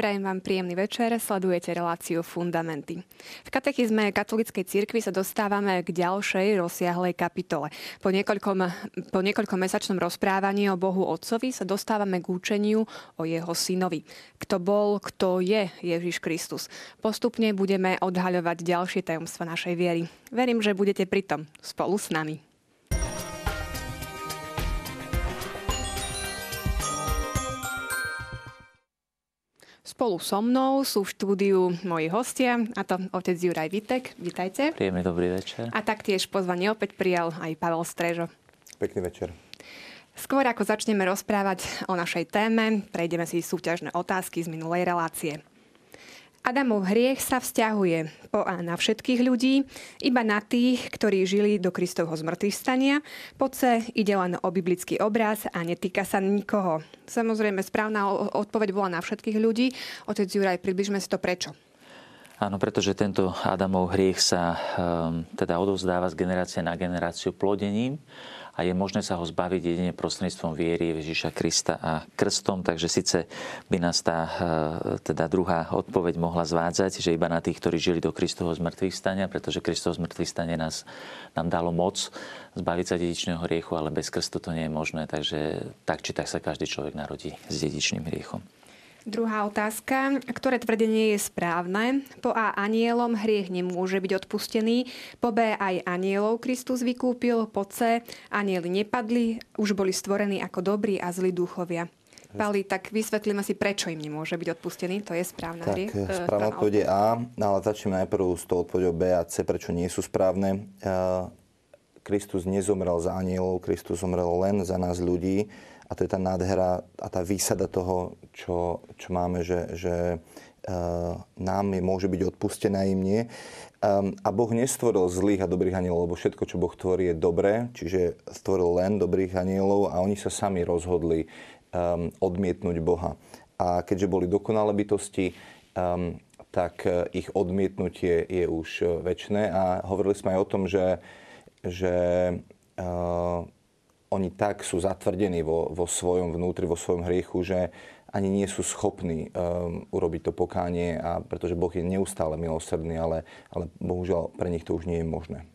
Prajem vám príjemný večer, sledujete reláciu Fundamenty. V katechizme katolíckej cirkvi sa dostávame k ďalšej rozsiahlej kapitole. Po niekoľkom, po niekoľkom mesačnom rozprávaní o Bohu Otcovi sa dostávame k účeniu o jeho synovi. Kto bol, kto je Ježiš Kristus. Postupne budeme odhaľovať ďalšie tajomstva našej viery. Verím, že budete pritom spolu s nami. Spolu so mnou sú v štúdiu moji hostia, a to otec Juraj Vitek. Vítajte. Príjemný dobrý večer. A taktiež pozvanie opäť prijal aj Pavel Strežo. Pekný večer. Skôr ako začneme rozprávať o našej téme, prejdeme si súťažné otázky z minulej relácie. Adamov hriech sa vzťahuje po A na všetkých ľudí, iba na tých, ktorí žili do Kristovho zmrtvých stania. Po C ide len o biblický obraz a netýka sa nikoho. Samozrejme, správna odpoveď bola na všetkých ľudí. Otec Juraj, približme si to prečo. Áno, pretože tento Adamov hriech sa um, teda odovzdáva z generácie na generáciu plodením a je možné sa ho zbaviť jedine prostredníctvom viery Ježiša Krista a krstom. Takže síce by nás tá e, teda druhá odpoveď mohla zvádzať, že iba na tých, ktorí žili do Kristovho zmrtvých stania, pretože Kristovo zmrtvých stanie nás, nám dalo moc zbaviť sa dedičného hriechu, ale bez krstu to nie je možné. Takže tak či tak sa každý človek narodí s dedičným hriechom. Druhá otázka. Ktoré tvrdenie je správne? Po A anielom hriech nemôže byť odpustený. Po B aj anielov Kristus vykúpil. Po C anieli nepadli, už boli stvorení ako dobrí a zlí duchovia. Pali, tak vysvetlíme si, prečo im nemôže byť odpustený. To je správna tak, hriech. E, správna odpoveď je A, ale začneme najprv s tou odpovedou B a C, prečo nie sú správne. E, Kristus nezomrel za anielov, Kristus zomrel len za nás ľudí a to je tá nádhera a tá výsada toho, čo, čo máme, že, že uh, nám je, môže byť odpustené im nie. Um, a Boh nestvoril zlých a dobrých anielov, lebo všetko, čo Boh tvorí, je dobré, čiže stvoril len dobrých anielov a oni sa sami rozhodli um, odmietnúť Boha. A keďže boli dokonalé bytosti, um, tak uh, ich odmietnutie je už uh, väčšie. A hovorili sme aj o tom, že, že uh, oni tak sú zatvrdení vo, vo svojom vnútri, vo svojom hriechu, že ani nie sú schopní um, urobiť to pokánie, a pretože Boh je neustále milosrdný, ale, ale bohužiaľ pre nich to už nie je možné.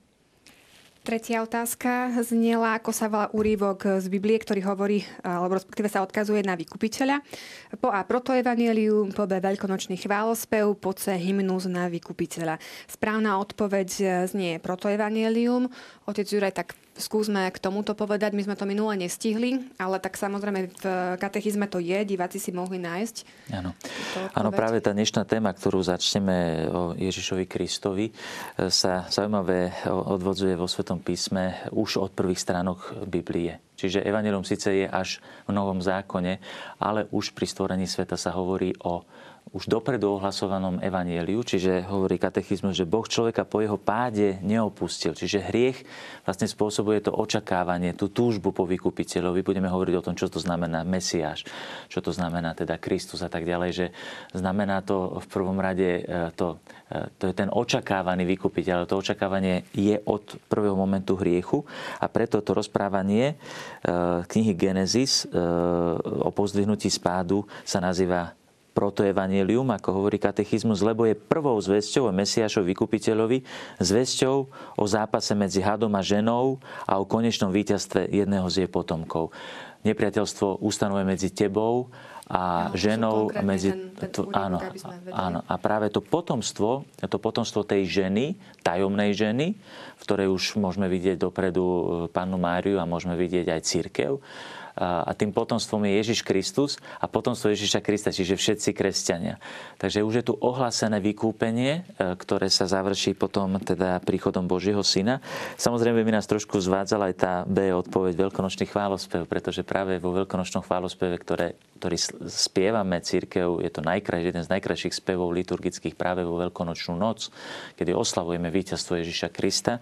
Tretia otázka znela, ako sa volá úrivok z Biblie, ktorý hovorí, alebo respektíve sa odkazuje na vykupiteľa. Po A protoevanielium, po B veľkonočný chválospev, po C hymnus na vykupiteľa. Správna odpoveď znie protoevanielium. Otec Juraj, tak skúsme k tomuto povedať. My sme to minule nestihli, ale tak samozrejme v katechizme to je, diváci si mohli nájsť. Áno. Áno, práve tá dnešná téma, ktorú začneme o Ježišovi Kristovi, sa zaujímavé odvodzuje vo Svetom písme už od prvých stránok Biblie. Čiže Evangelium síce je až v Novom zákone, ale už pri stvorení sveta sa hovorí o už dopredu ohlasovanom evanieliu, čiže hovorí katechizmus, že Boh človeka po jeho páde neopustil. Čiže hriech vlastne spôsobuje to očakávanie, tú túžbu po vykupiteľovi. Budeme hovoriť o tom, čo to znamená Mesiáš, čo to znamená teda Kristus a tak ďalej, že znamená to v prvom rade e, to, e, to je ten očakávaný vykupiteľ. To očakávanie je od prvého momentu hriechu a preto to rozprávanie e, knihy Genesis o pozdvihnutí spádu sa nazýva protoevangelium, ako hovorí katechizmus, lebo je prvou zväzťou o Mesiašovi vykupiteľovi, zväzťou o zápase medzi hadom a ženou a o konečnom víťazstve jedného z jej potomkov. Nepriateľstvo ustanovuje medzi tebou a no, ženou medzi... Ten, ten áno, áno. A práve to potomstvo, to potomstvo tej ženy, tajomnej ženy, v ktorej už môžeme vidieť dopredu e, pannu Máriu a môžeme vidieť aj církev, a tým potomstvom je Ježiš Kristus a potomstvo Ježiša Krista, čiže všetci kresťania. Takže už je tu ohlásené vykúpenie, e, ktoré sa završí potom teda príchodom Božieho Syna. Samozrejme by nás trošku zvádzala aj tá B odpoveď veľkonočný chválospev, pretože práve vo veľkonočnom chválospeve, ktoré, ktorý spievame církev, je to najkraj, jeden z najkrajších spevov liturgických práve vo veľkonočnú noc, kedy oslavujeme víťazstvo Ježiša Krista,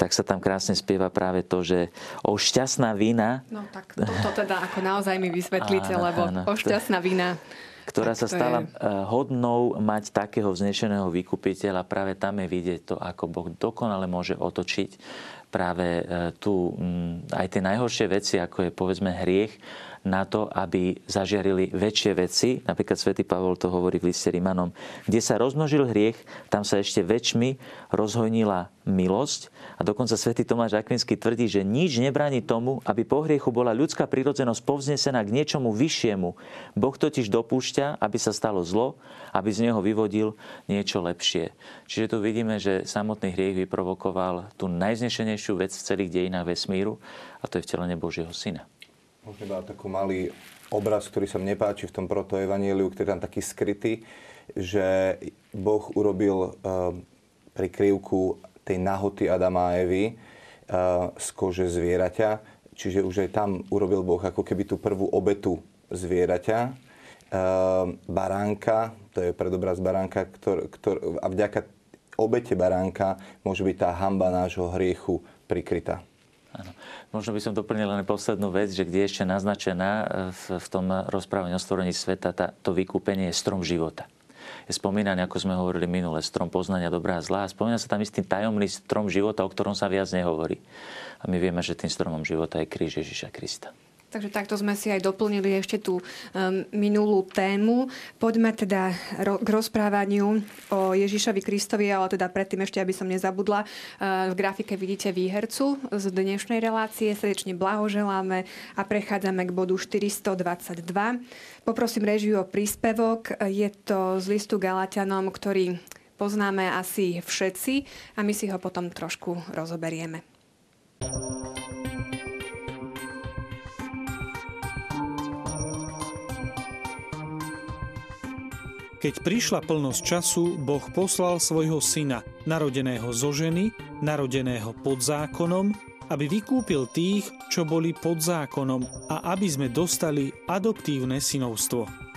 tak sa tam krásne spieva práve to, že o šťastná vína... No tak toto teda ako naozaj mi vysvetlíte, áno, lebo áno. ošťastná vina ktorá sa stala je... Eh, hodnou mať takého vznešeného vykupiteľa. Práve tam je vidieť to, ako Boh dokonale môže otočiť práve eh, tu mm, aj tie najhoršie veci, ako je povedzme hriech, na to, aby zažiarili väčšie veci. Napríklad svätý Pavol to hovorí v liste Rimanom. Kde sa rozmnožil hriech, tam sa ešte väčšmi rozhojnila milosť. A dokonca svätý Tomáš Akvinsky tvrdí, že nič nebráni tomu, aby po hriechu bola ľudská prírodzenosť povznesená k niečomu vyššiemu. Boh totiž dopúšťa, aby sa stalo zlo, aby z neho vyvodil niečo lepšie. Čiže tu vidíme, že samotný hriech vyprovokoval tú najznešenejšiu vec v celých dejinách vesmíru a to je vtelenie Božieho Syna. Možno iba taký malý obraz, ktorý sa mne páči v tom protoevanieliu, ktorý je tam taký skrytý, že Boh urobil uh, prikrývku tej nahoty Adama a Evy uh, z kože zvieraťa. Čiže už aj tam urobil Boh ako keby tú prvú obetu zvieraťa. Uh, baránka, to je predobraz baránka, ktor, ktor, a vďaka obete baránka môže byť tá hamba nášho hriechu prikrytá. Áno. Možno by som doplnil len poslednú vec, že kde je ešte naznačená e, v, tom rozprávaní o stvorení sveta, tá, to vykúpenie je strom života. Je spomínaný, ako sme hovorili minule, strom poznania dobrá a zlá. Spomína sa tam istý tajomný strom života, o ktorom sa viac nehovorí. A my vieme, že tým stromom života je kríž Ježiša Krista. Takže takto sme si aj doplnili ešte tú um, minulú tému. Poďme teda ro- k rozprávaniu o Ježišovi Kristovi, ale teda predtým ešte, aby som nezabudla. Uh, v grafike vidíte výhercu z dnešnej relácie. Srdečne blahoželáme a prechádzame k bodu 422. Poprosím režiu o príspevok. Je to z listu Galatianom, ktorý poznáme asi všetci a my si ho potom trošku rozoberieme. Keď prišla plnosť času, Boh poslal svojho syna, narodeného zo ženy, narodeného pod zákonom, aby vykúpil tých, čo boli pod zákonom a aby sme dostali adoptívne synovstvo.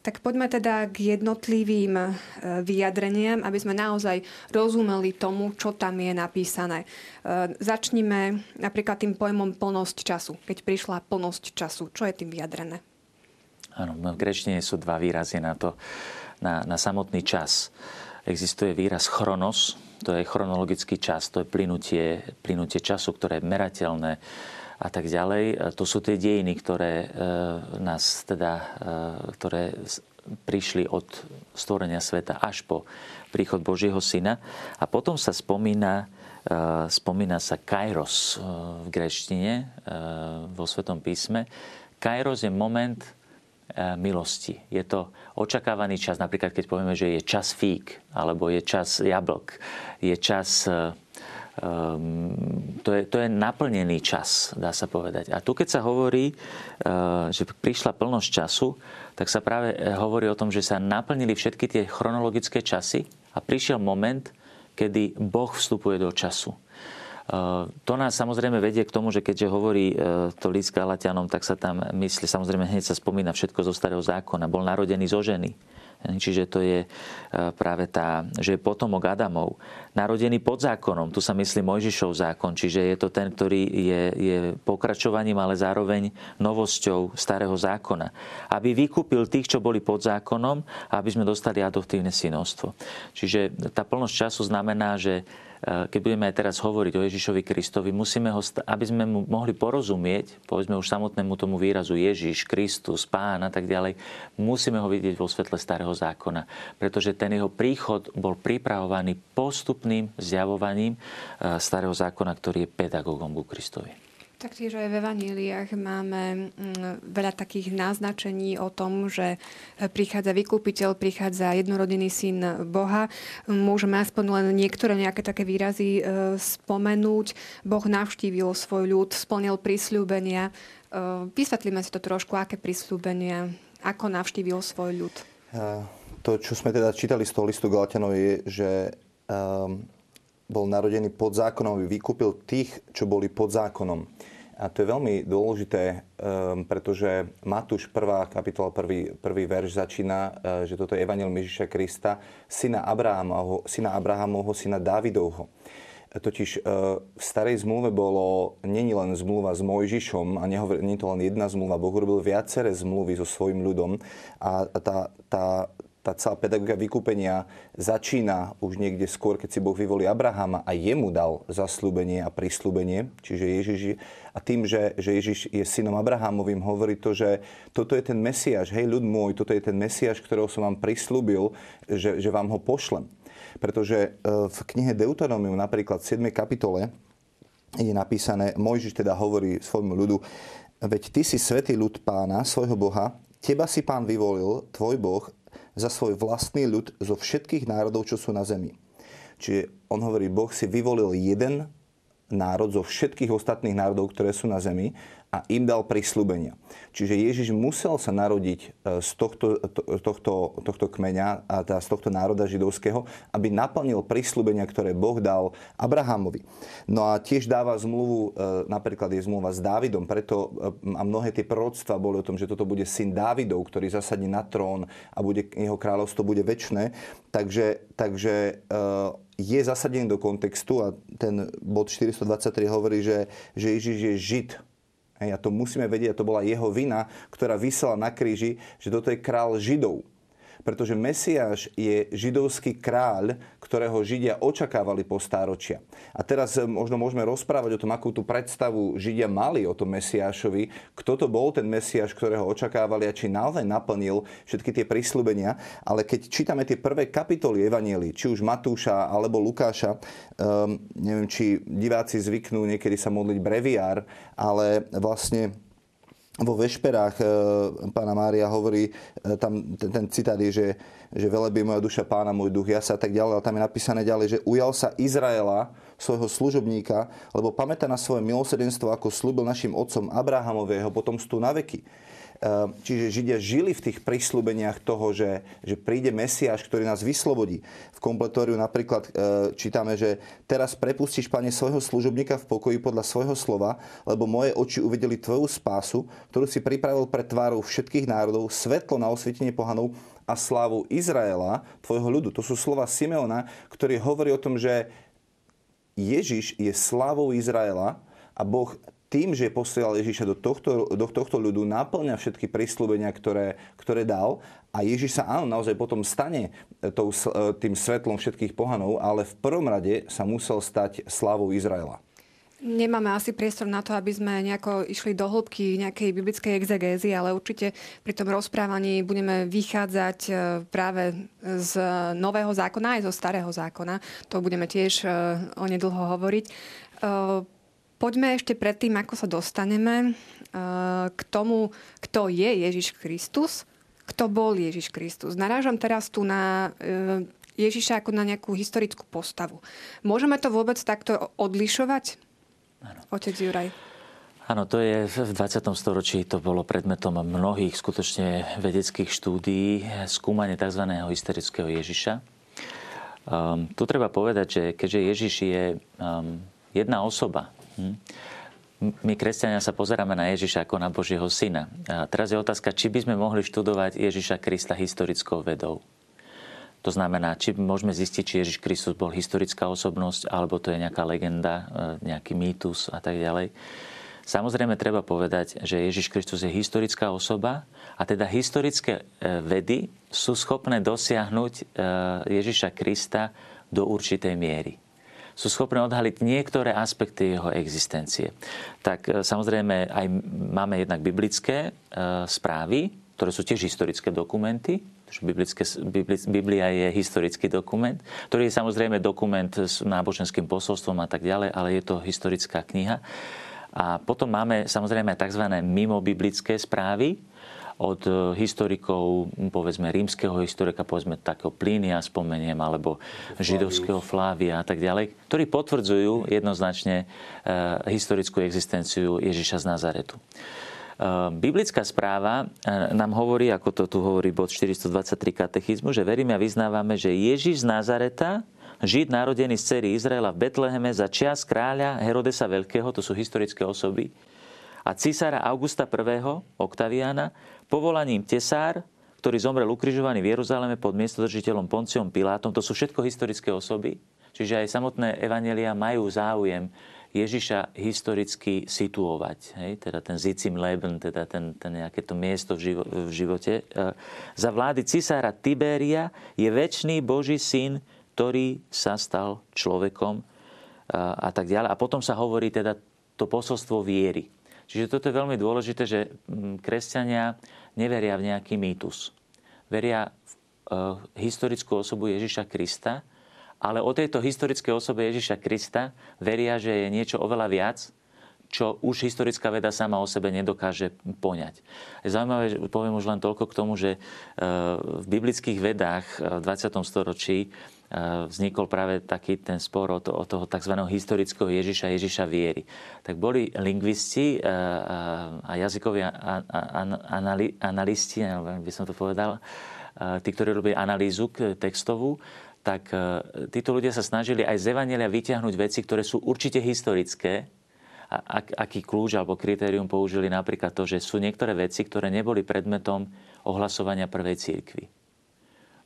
Tak poďme teda k jednotlivým e, vyjadreniam, aby sme naozaj rozumeli tomu, čo tam je napísané. E, začnime napríklad tým pojmom plnosť času. Keď prišla plnosť času, čo je tým vyjadrené? Áno, v grečtine sú dva výrazy na to, na, na samotný čas. Existuje výraz chronos, to je chronologický čas, to je plynutie, plynutie času, ktoré je merateľné a tak ďalej. E, to sú tie dejiny, ktoré e, nás teda, e, ktoré prišli od stvorenia sveta až po príchod Božieho Syna. A potom sa spomína, spomína sa kairos v greštine, vo Svetom písme. Kairos je moment milosti. Je to očakávaný čas, napríklad keď povieme, že je čas fík, alebo je čas jablk, je čas Um, to, je, to je naplnený čas, dá sa povedať. A tu, keď sa hovorí, uh, že prišla plnosť času, tak sa práve eh, hovorí o tom, že sa naplnili všetky tie chronologické časy a prišiel moment, kedy Boh vstupuje do času. Uh, to nás samozrejme vedie k tomu, že keďže hovorí to list Galatianom, tak sa tam myslí, samozrejme hneď sa spomína všetko zo starého zákona. Bol narodený zo ženy Čiže to je e, práve tá, že je potomok Adamov. Narodený pod zákonom, tu sa myslí Mojžišov zákon, čiže je to ten, ktorý je, je pokračovaním, ale zároveň novosťou starého zákona. Aby vykúpil tých, čo boli pod zákonom, aby sme dostali adoptívne synovstvo. Čiže tá plnosť času znamená, že keď budeme aj teraz hovoriť o Ježišovi Kristovi, musíme ho, aby sme mu mohli porozumieť, povedzme už samotnému tomu výrazu Ježiš, Kristus, Pán a tak ďalej, musíme ho vidieť vo svetle starého zákona. Pretože ten jeho príchod bol pripravovaný postupným zjavovaním eh, starého zákona, ktorý je pedagógom ku Kristovi. Taktiež aj v Evaníliách máme mm, veľa takých náznačení o tom, že prichádza vykúpiteľ, prichádza jednorodený syn Boha. Môžeme aspoň len niektoré nejaké také výrazy e, spomenúť. Boh navštívil svoj ľud, splnil prísľubenia. E, vysvetlíme si to trošku, aké prísľubenia, ako navštívil svoj ľud. To, čo sme teda čítali z toho listu Galatianov, je, že um, bol narodený pod zákonom, aby vykúpil tých, čo boli pod zákonom. A to je veľmi dôležité, um, pretože Matúš 1. kapitola, prvý, prvý verš začína, uh, že toto je Evangel Ježiša Krista, syna Abrahamovho, syna Abrahamovho, syna Dávidovho. Totiž uh, v starej zmluve bolo, není len zmluva s Mojžišom, a nehovor, nie je to len jedna zmluva, Boh urobil viaceré zmluvy so svojim ľudom a tá, tá, tá celá pedagogika vykúpenia začína už niekde skôr, keď si Boh vyvolí Abrahama a jemu dal zaslúbenie a prislúbenie, čiže Ježiš a tým, že, že Ježiš je synom Abrahamovým, hovorí to, že toto je ten Mesiáš, hej ľud môj, toto je ten Mesiáš, ktorého som vám prislúbil, že, že vám ho pošlem. Pretože e, v knihe Deuteronomium napríklad v 7. kapitole je napísané, Mojžiš teda hovorí svojmu ľudu, veď ty si svetý ľud pána, svojho Boha, teba si pán vyvolil, tvoj Boh, za svoj vlastný ľud zo všetkých národov, čo sú na zemi. Čiže on hovorí, Boh si vyvolil jeden národ zo všetkých ostatných národov, ktoré sú na zemi a im dal prislúbenia. Čiže Ježiš musel sa narodiť e, z tohto, tohto, tohto kmeňa, a teda z tohto národa židovského, aby naplnil prislúbenia, ktoré Boh dal Abrahamovi. No a tiež dáva zmluvu, e, napríklad je zmluva s Dávidom, preto e, a mnohé tie proroctva boli o tom, že toto bude syn Dávidov, ktorý zasadne na trón a bude, jeho kráľovstvo bude väčšné. Takže, takže je zasadený do kontextu a ten bod 423 hovorí, že, že Ježiš je Žid, Hej, a to musíme vedieť, a to bola jeho vina, ktorá vysela na kríži, že toto je král Židov pretože Mesiáš je židovský kráľ, ktorého Židia očakávali po stáročia. A teraz eh, možno môžeme rozprávať o tom, akú tú predstavu Židia mali o tom Mesiášovi, kto to bol ten Mesiáš, ktorého očakávali a či naozaj naplnil všetky tie prísľubenia. Ale keď čítame tie prvé kapitoly Evanieli, či už Matúša alebo Lukáša, um, neviem, či diváci zvyknú niekedy sa modliť breviár, ale vlastne vo vešperách e, pána Mária hovorí, e, tam ten, ten citát je, že, že velebí moja duša pána, môj duch, ja sa tak ďalej, ale tam je napísané ďalej, že ujal sa Izraela, svojho služobníka, lebo pamätá na svoje milosrdenstvo, ako slúbil našim otcom Abrahamového potomstvu na veky. Ehm, čiže Židia žili v tých prísľubeniach toho, že, že príde Mesiáš, ktorý nás vyslobodí. V kompletóriu napríklad ehm, čítame, že teraz prepustíš, Pane, svojho služobníka v pokoji podľa svojho slova, lebo moje oči uvideli Tvoju spásu, ktorú si pripravil pre tvárov všetkých národov, svetlo na osvietenie pohanov a slávu Izraela, tvojho ľudu. To sú slova Simeona, ktorý hovorí o tom, že Ježiš je slávou Izraela a Boh tým, že posielal Ježiša do tohto, do tohto ľudu, naplňa všetky prísľubenia, ktoré, ktoré dal a Ježiš sa áno, naozaj potom stane tou, tým svetlom všetkých pohanov, ale v prvom rade sa musel stať slávou Izraela. Nemáme asi priestor na to, aby sme nejako išli do hĺbky nejakej biblickej exegézy, ale určite pri tom rozprávaní budeme vychádzať e, práve z nového zákona aj zo starého zákona. To budeme tiež e, onedlho hovoriť. Poďme ešte predtým, ako sa dostaneme eh, k tomu, kto je Ježiš Kristus, kto bol Ježiš Kristus. Narážam teraz tu na eh, Ježiša ako na nejakú historickú postavu. Môžeme to vôbec takto odlišovať? Ano. Otec Juraj. Áno, to je v 20. storočí, to bolo predmetom mnohých skutočne vedeckých štúdií, skúmanie tzv. historického Ježiša. Um, tu treba povedať, že keďže Ježiš je um, jedna osoba, Hm. My, kresťania, sa pozeráme na Ježiša ako na Božieho syna. A teraz je otázka, či by sme mohli študovať Ježiša Krista historickou vedou. To znamená, či môžeme zistiť, či Ježiš Kristus bol historická osobnosť, alebo to je nejaká legenda, e, nejaký mýtus a tak ďalej. Samozrejme, treba povedať, že Ježiš Kristus je historická osoba a teda historické e, vedy sú schopné dosiahnuť e, Ježiša Krista do určitej miery sú schopné odhaliť niektoré aspekty jeho existencie. Tak e, samozrejme aj máme jednak biblické e, správy, ktoré sú tiež historické dokumenty, Biblické, Biblia je historický dokument, ktorý je samozrejme dokument s náboženským posolstvom a tak ďalej, ale je to historická kniha. A potom máme samozrejme tzv. mimobiblické správy, od e, historikov, povedzme rímskeho historika, povedzme takého Plínia spomeniem, alebo židovského Flávia a tak ďalej, ktorí potvrdzujú jednoznačne e, historickú existenciu Ježiša z Nazaretu. E, biblická správa nám hovorí, ako to tu hovorí bod 423 katechizmu, že veríme a vyznávame, že Ježiš z Nazareta, Žid narodený z cery Izraela v Betleheme za čias kráľa Herodesa Veľkého, to sú historické osoby, a císara Augusta I. Oktaviana povolaním tesár, ktorý zomrel ukrižovaný v Jeruzaleme pod miestodržiteľom Ponciom Pilátom. To sú všetko historické osoby, čiže aj samotné evanelia majú záujem Ježiša historicky situovať. Hej? Teda ten zicim leben, teda ten, ten nejaké to miesto v, živo, v živote. E, za vlády cisára Tiberia je väčší Boží syn, ktorý sa stal človekom a, e, a tak ďalej. A potom sa hovorí teda to posolstvo viery. Čiže toto je veľmi dôležité, že kresťania neveria v nejaký mýtus. Veria v uh, historickú osobu Ježiša Krista, ale o tejto historickej osobe Ježiša Krista veria, že je niečo oveľa viac, čo už historická veda sama o sebe nedokáže poňať. Zaujímavé, poviem už len toľko k tomu, že e, v biblických vedách v 20. storočí e, vznikol práve taký ten spor o, to, o toho tzv. historického Ježiša, Ježiša viery. Tak boli lingvisti e, a jazykoví analisti, by som to povedal, tí, ktorí robili analýzu textovú, tak e, títo ľudia sa snažili aj z Evangelia vyťahnuť veci, ktoré sú určite historické. A aký kľúč alebo kritérium použili napríklad to, že sú niektoré veci, ktoré neboli predmetom ohlasovania prvej církvy.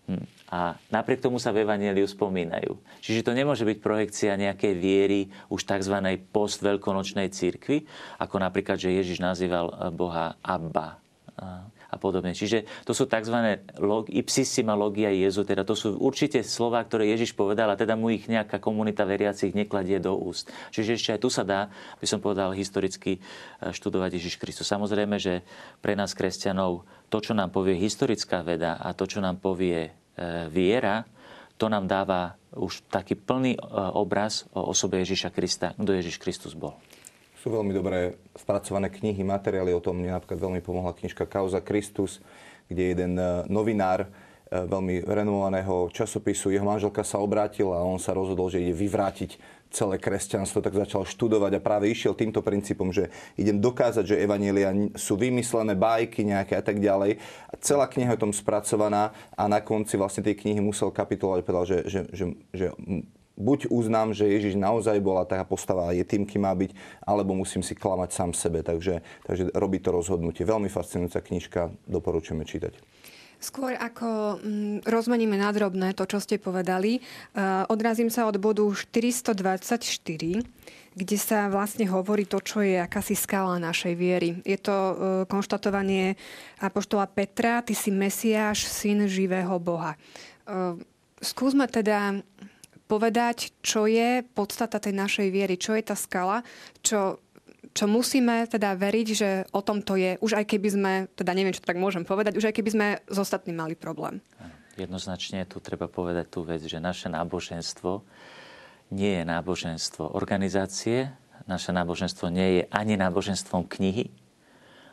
Hm. A napriek tomu sa v Evangeliu spomínajú. Čiže to nemôže byť projekcia nejakej viery už tzv. post-veľkonočnej církvy, ako napríklad, že Ježiš nazýval Boha Abba a podobne. Čiže to sú tzv. Log, ipsissima logia Jezu, teda to sú určite slova, ktoré Ježiš povedal a teda mu ich nejaká komunita veriacich nekladie do úst. Čiže ešte aj tu sa dá, by som povedal, historicky e, študovať Ježiš Kristus. Samozrejme, že pre nás kresťanov to, čo nám povie historická veda a to, čo nám povie e, viera, to nám dáva už taký plný e, obraz o osobe Ježiša Krista, kto Ježiš Kristus bol sú veľmi dobré spracované knihy, materiály o tom. Mne napríklad veľmi pomohla knižka Kauza Kristus, kde jeden e, novinár e, veľmi renomovaného časopisu, jeho manželka sa obrátila a on sa rozhodol, že ide vyvrátiť celé kresťanstvo, tak začal študovať a práve išiel týmto princípom, že idem dokázať, že evanielia sú vymyslené bajky nejaké a tak ďalej. A celá kniha je tom spracovaná a na konci vlastne tej knihy musel kapitulovať, povedal, že, že, že, že buď uznám, že Ježiš naozaj bola taká postava je tým, kým má byť, alebo musím si klamať sám sebe. Takže, takže robí to rozhodnutie. Veľmi fascinujúca knižka, doporučujeme čítať. Skôr ako mm, rozmeníme na drobné to, čo ste povedali, uh, odrazím sa od bodu 424, kde sa vlastne hovorí to, čo je akási skala našej viery. Je to uh, konštatovanie apoštola Petra, ty si Mesiáš, syn živého Boha. Uh, skúsme teda povedať, čo je podstata tej našej viery, čo je tá skala, čo, čo musíme teda veriť, že o tom to je, už aj keby sme, teda neviem, čo tak môžem povedať, už aj keby sme s ostatným mali problém. Jednoznačne tu treba povedať tú vec, že naše náboženstvo nie je náboženstvo organizácie, naše náboženstvo nie je ani náboženstvom knihy,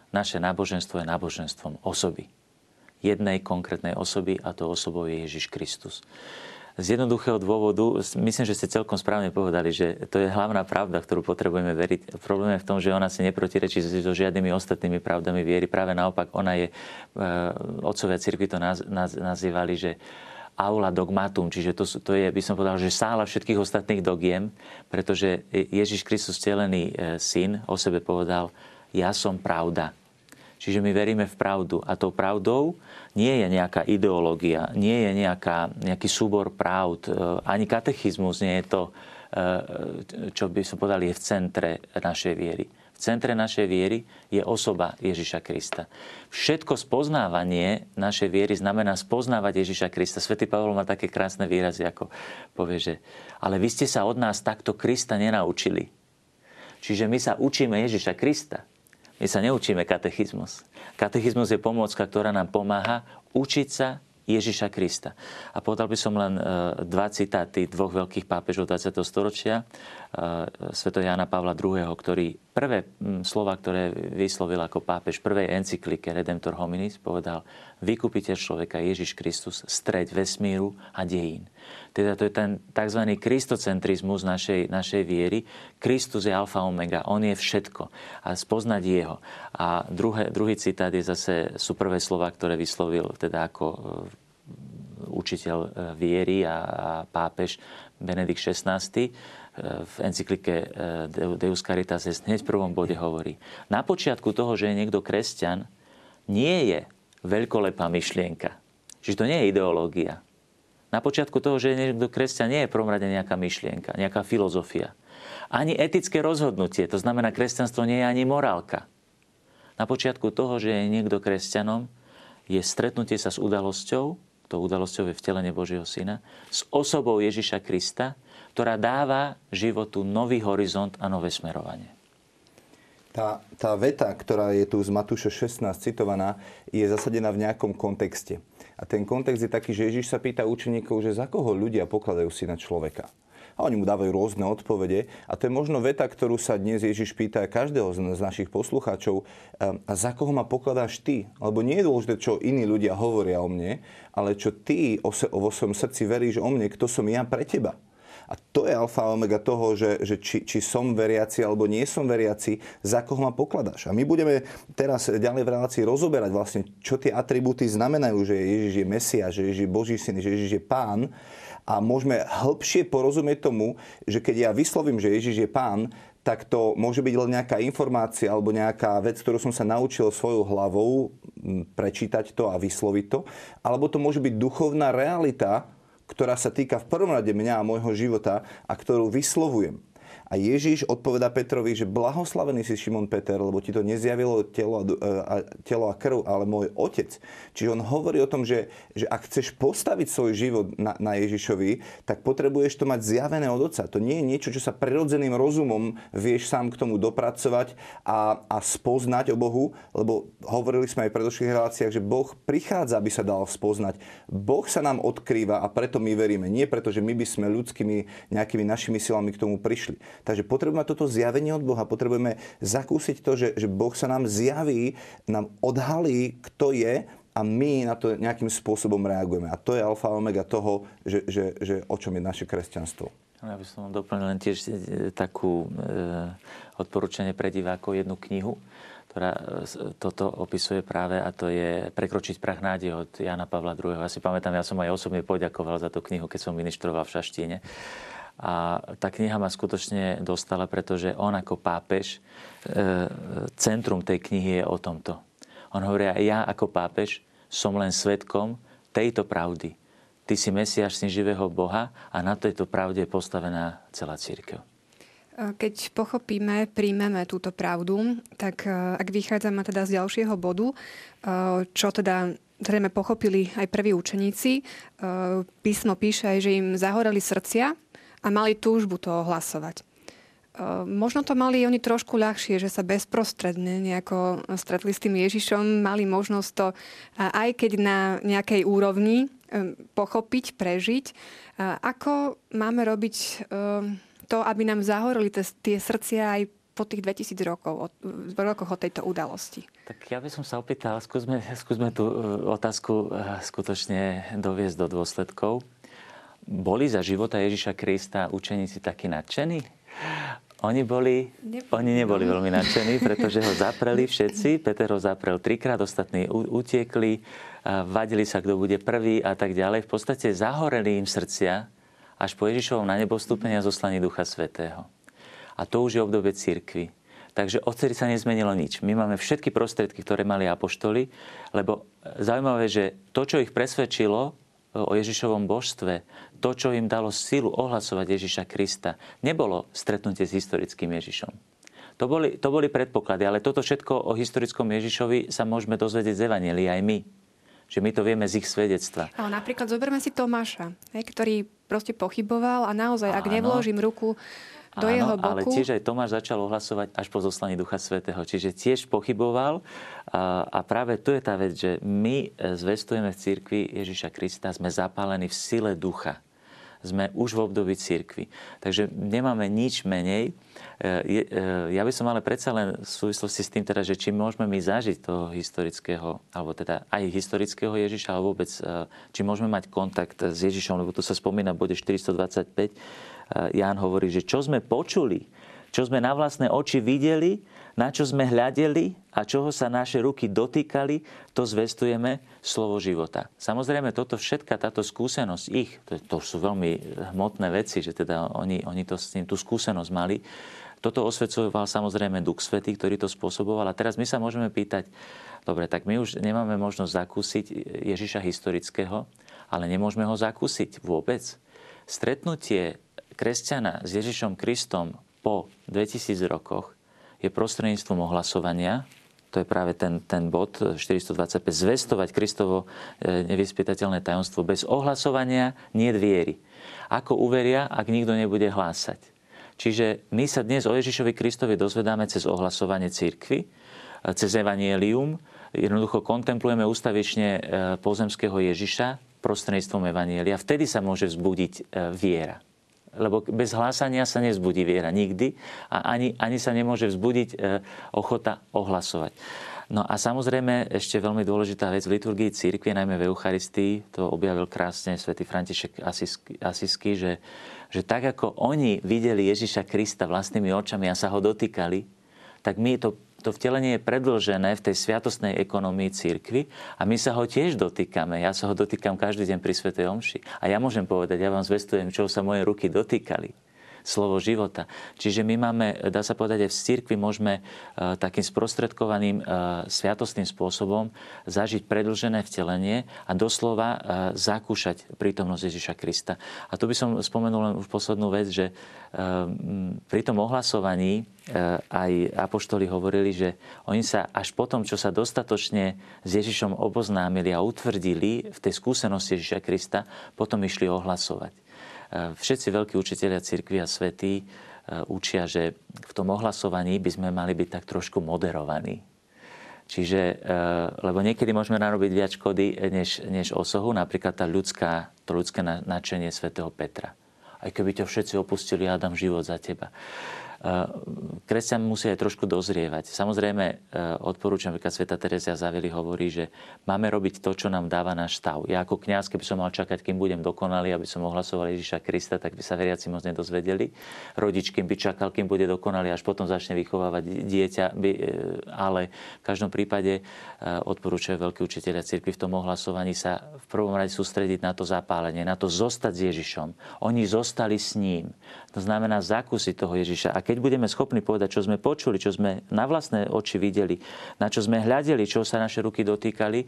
naše náboženstvo je náboženstvom osoby. Jednej konkrétnej osoby a to osobou je Ježiš Kristus z jednoduchého dôvodu, myslím, že ste celkom správne povedali, že to je hlavná pravda, ktorú potrebujeme veriť. Problém je v tom, že ona si neprotirečí so žiadnymi ostatnými pravdami viery. Práve naopak, ona je, e, otcovia cirkvi to naz, naz, nazývali, že aula dogmatum, čiže to, to je, by som povedal, že sála všetkých ostatných dogiem, pretože Ježiš Kristus, vtelený e, syn, o sebe povedal, ja som pravda. Čiže my veríme v pravdu. A tou pravdou nie je nejaká ideológia, nie je nejaká, nejaký súbor pravd, e, ani katechizmus nie je to, e, čo by som povedal, je v centre našej viery. V centre našej viery je osoba Ježiša Krista. Všetko spoznávanie našej viery znamená spoznávať Ježiša Krista. Svetý Pavol má také krásne výrazy, ako povie, že ale vy ste sa od nás takto Krista nenaučili. Čiže my sa učíme Ježiša Krista. My sa neučíme katechizmus. Katechizmus je pomôcka, ktorá nám pomáha učiť sa Ježiša Krista. A povedal by som len e, dva citáty dvoch veľkých pápežov 20. storočia. E, Sveto Jana Pavla II., ktorý prvé slova, ktoré vyslovil ako pápež prvej encyklike Redemptor Hominis, povedal vykupiteľ človeka Ježiš Kristus, stred vesmíru a dejín. Teda to je ten tzv. kristocentrizmus našej, našej viery. Kristus je alfa omega, on je všetko. A spoznať jeho. A druhé, druhý citát je zase, sú prvé slova, ktoré vyslovil teda ako e, učiteľ e, viery a, a pápež Benedikt XVI v encyklike Deus Caritas hneď v prvom bode hovorí. Na počiatku toho, že je niekto kresťan, nie je veľkolepá myšlienka. Čiže to nie je ideológia. Na počiatku toho, že niekto kresťan nie je v prvom rade nejaká myšlienka, nejaká filozofia. Ani etické rozhodnutie, to znamená, kresťanstvo nie je ani morálka. Na počiatku toho, že je niekto kresťanom, je stretnutie sa s udalosťou, to udalosťou je vtelenie Božieho Syna, s osobou Ježiša Krista, ktorá dáva životu nový horizont a nové smerovanie. Tá, tá veta, ktorá je tu z Matúša 16 citovaná, je zasadená v nejakom kontexte. A ten kontext je taký, že Ježiš sa pýta učeníkov, že za koho ľudia pokladajú syna človeka. A oni mu dávajú rôzne odpovede. A to je možno veta, ktorú sa dnes Ježiš pýta každého z našich poslucháčov. A za koho ma pokladáš ty? Lebo nie je dôležité, čo iní ľudia hovoria o mne, ale čo ty vo svojom srdci veríš o mne, kto som ja pre teba. A to je alfa a omega toho, že, že či, či som veriaci alebo nie som veriaci, za koho ma pokladáš. A my budeme teraz ďalej v relácii rozoberať vlastne, čo tie atribúty znamenajú, že Ježiš je Mesia, že Ježiš je Boží syn, že Ježiš je Pán a môžeme hĺbšie porozumieť tomu, že keď ja vyslovím, že Ježiš je pán, tak to môže byť len nejaká informácia alebo nejaká vec, ktorú som sa naučil svojou hlavou, prečítať to a vysloviť to. Alebo to môže byť duchovná realita, ktorá sa týka v prvom rade mňa a môjho života a ktorú vyslovujem. A Ježiš odpoveda Petrovi, že blahoslavený si Šimon Peter, lebo ti to nezjavilo telo a, a, telo a krv, ale môj otec. Čiže on hovorí o tom, že, že ak chceš postaviť svoj život na, na Ježišovi, tak potrebuješ to mať zjavené od Otca. To nie je niečo, čo sa prirodzeným rozumom vieš sám k tomu dopracovať a, a spoznať o Bohu, lebo hovorili sme aj v predošlých reláciách, že Boh prichádza, aby sa dal spoznať. Boh sa nám odkrýva a preto my veríme. Nie preto, že my by sme ľudskými nejakými našimi silami k tomu prišli. Takže potrebujeme toto zjavenie od Boha, potrebujeme zakúsiť to, že, že Boh sa nám zjaví, nám odhalí, kto je a my na to nejakým spôsobom reagujeme. A to je alfa a omega toho, že, že, že o čom je naše kresťanstvo. Ja by som doplnil len tiež e, takú e, odporúčanie pre divákov jednu knihu, ktorá e, toto opisuje práve a to je Prekročiť prach nádej od Jana Pavla II. Ja si pamätám, ja som aj osobne poďakoval za tú knihu, keď som ministroval v Šaštíne. A tá kniha ma skutočne dostala, pretože on ako pápež, e, centrum tej knihy je o tomto. On hovorí, ja ako pápež som len svetkom tejto pravdy. Ty si Mesiáš, syn živého Boha a na tejto pravde je postavená celá církev. E, keď pochopíme, príjmeme túto pravdu, tak e, ak vychádzame teda z ďalšieho bodu, čo teda zrejme pochopili aj prví učeníci, písmo píše aj, že im zahoreli srdcia a mali túžbu to ohlasovať. Možno to mali oni trošku ľahšie, že sa bezprostredne nejako stretli s tým Ježišom, mali možnosť to aj keď na nejakej úrovni pochopiť, prežiť. Ako máme robiť to, aby nám zahorili tie srdcia aj po tých 2000 rokov, v rokoch od tejto udalosti? Tak ja by som sa opýtal, skúsme, skúsme tú e, otázku e, skutočne doviesť do dôsledkov. Boli za života Ježiša Krista učeníci takí nadšení? Oni, boli, neboli, oni neboli no. veľmi nadšení, pretože ho zapreli všetci. Peter ho zaprel trikrát, ostatní utiekli, vadili sa, kto bude prvý a tak ďalej. V podstate zahoreli im srdcia až po Ježišovom na nebo vstúpenia a zoslaní Ducha Svetého. A to už je obdobie církvy. Takže odtedy sa nezmenilo nič. My máme všetky prostriedky, ktoré mali apoštoli, lebo zaujímavé, že to, čo ich presvedčilo o Ježišovom božstve, to, čo im dalo silu ohlasovať Ježiša Krista, nebolo stretnutie s historickým Ježišom. To boli, to boli predpoklady, ale toto všetko o historickom Ježišovi sa môžeme dozvedieť z Evangelii aj my. Že my to vieme z ich svedectva. Ale napríklad zoberme si Tomáša, ktorý proste pochyboval a naozaj, ak nevložím ruku do Áno, jeho boku. ale tiež aj Tomáš začal ohlasovať až po zoslaní Ducha Svetého. Čiže tiež pochyboval a, a práve tu je tá vec, že my zvestujeme v cirkvi Ježiša Krista, sme zapálení v sile Ducha sme už v období cirkvi. Takže nemáme nič menej. E, e, ja by som ale predsa len v súvislosti s tým, teda, že či môžeme my zažiť toho historického, alebo teda aj historického Ježiša, alebo vôbec, e, či môžeme mať kontakt s Ježišom, lebo tu sa spomína v bode 425, Ján hovorí, že čo sme počuli, čo sme na vlastné oči videli, na čo sme hľadeli a čoho sa naše ruky dotýkali, to zvestujeme slovo života. Samozrejme, toto všetka, táto skúsenosť ich, to, to sú veľmi hmotné veci, že teda oni, oni to s tým, tú skúsenosť mali, toto osvedcoval samozrejme Duch Svetý, ktorý to spôsoboval. A teraz my sa môžeme pýtať, dobre, tak my už nemáme možnosť zakúsiť Ježiša historického, ale nemôžeme ho zakúsiť vôbec. Stretnutie kresťana s Ježišom Kristom po 2000 rokoch je prostredníctvom ohlasovania, to je práve ten, ten bod 425, zvestovať Kristovo e, nevyspytateľné tajomstvo. Bez ohlasovania nie viery. Ako uveria, ak nikto nebude hlásať? Čiže my sa dnes o Ježišovi Kristovi dozvedáme cez ohlasovanie církvy, e, cez evanielium. Jednoducho kontemplujeme ustavične pozemského Ježiša prostredníctvom evanielia. Vtedy sa môže vzbudiť viera lebo bez hlásania sa nezbudí viera nikdy a ani, ani sa nemôže vzbudiť e, ochota ohlasovať. No a samozrejme ešte veľmi dôležitá vec v liturgii církvy, najmä v Eucharistii, to objavil krásne svätý František Asisky, že, že tak ako oni videli Ježiša Krista vlastnými očami a sa ho dotýkali, tak my to to vtelenie je predlžené v tej sviatostnej ekonomii církvy a my sa ho tiež dotýkame. Ja sa ho dotýkam každý deň pri Svetej Omši. A ja môžem povedať, ja vám zvestujem, čo sa moje ruky dotýkali slovo života. Čiže my máme, dá sa povedať, aj v cirkvi môžeme e, takým sprostredkovaným e, sviatostným spôsobom zažiť predlžené vtelenie a doslova e, zakúšať prítomnosť Ježiša Krista. A tu by som spomenul len už poslednú vec, že pri tom ohlasovaní aj apoštoli hovorili, že oni sa až potom, čo sa dostatočne s Ježišom oboznámili a utvrdili v tej skúsenosti Ježiša Krista, potom išli ohlasovať. Všetci veľkí učiteľia cirkvi a svety e, učia, že v tom ohlasovaní by sme mali byť tak trošku moderovaní. Čiže, e, lebo niekedy môžeme narobiť viac škody než, než osohu, napríklad tá ľudská, to ľudské načenie svätého Petra. Aj keby ťa všetci opustili, ja dám život za teba. Eh, kresťan musí aj trošku dozrievať. Samozrejme, eh, odporúčam, napríklad Sveta Terezia Zavili hovorí, že máme robiť to, čo nám dáva náš stav. Ja ako kňaz, keby som mal čakať, kým budem dokonalý, aby som ohlasoval Ježiša Krista, tak by sa veriaci moc nedozvedeli. Rodič, kým by čakal, kým bude dokonalý, až potom začne vychovávať dieťa. Eh, ale v každom prípade odporúčajú veľkí učiteľia cirkvi v tom ohlasovaní sa v prvom rade sústrediť na to zapálenie, na to zostať s Ježišom. Oni zostali s ním. To znamená zakúsiť toho Ježiša. A keď budeme schopní povedať, čo sme počuli, čo sme na vlastné oči videli, na čo sme hľadeli, čo sa naše ruky dotýkali,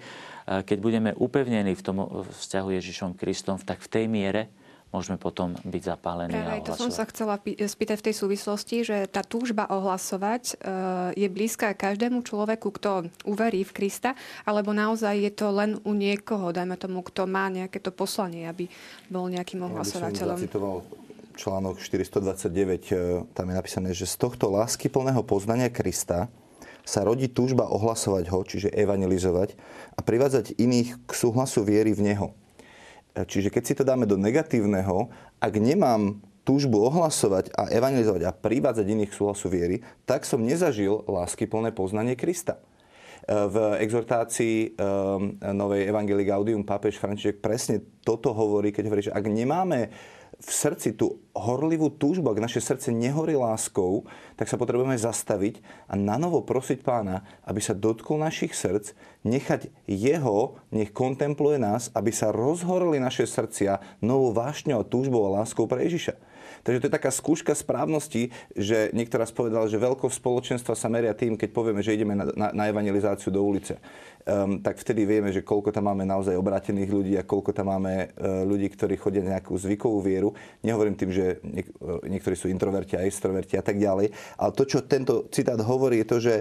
keď budeme upevnení v tom vzťahu Ježišom Kristom, tak v tej miere môžeme potom byť zapálení Práve a to som sa chcela spýtať v tej súvislosti, že tá túžba ohlasovať e, je blízka každému človeku, kto uverí v Krista, alebo naozaj je to len u niekoho, dajme tomu, kto má nejaké to poslanie, aby bol nejakým ohlasovateľom. Ja by som článok 429, e, tam je napísané, že z tohto lásky plného poznania Krista sa rodí túžba ohlasovať ho, čiže evangelizovať a privádzať iných k súhlasu viery v Neho. E, čiže keď si to dáme do negatívneho, ak nemám túžbu ohlasovať a evangelizovať a privádzať iných k súhlasu viery, tak som nezažil lásky plné poznanie Krista. E, v exhortácii Novej Evangelii Gaudium pápež František presne toto hovorí, keď hovorí, že ak nemáme v srdci tú horlivú túžbu, ak naše srdce nehorí láskou, tak sa potrebujeme zastaviť a nanovo prosiť pána, aby sa dotkol našich srdc, nechať jeho, nech kontempluje nás, aby sa rozhorili naše srdcia novou vášňou túžbou a láskou pre Ježiša. Takže to je taká skúška správnosti, že niekto raz že veľkosť spoločenstva sa meria tým, keď povieme, že ideme na, na, na evangelizáciu do ulice. Um, tak vtedy vieme, že koľko tam máme naozaj obratených ľudí a koľko tam máme uh, ľudí, ktorí chodia nejakú zvykovú vieru. Nehovorím tým, že niek- uh, niektorí sú introverti a extroverti a tak ďalej. Ale to, čo tento citát hovorí, je to, že,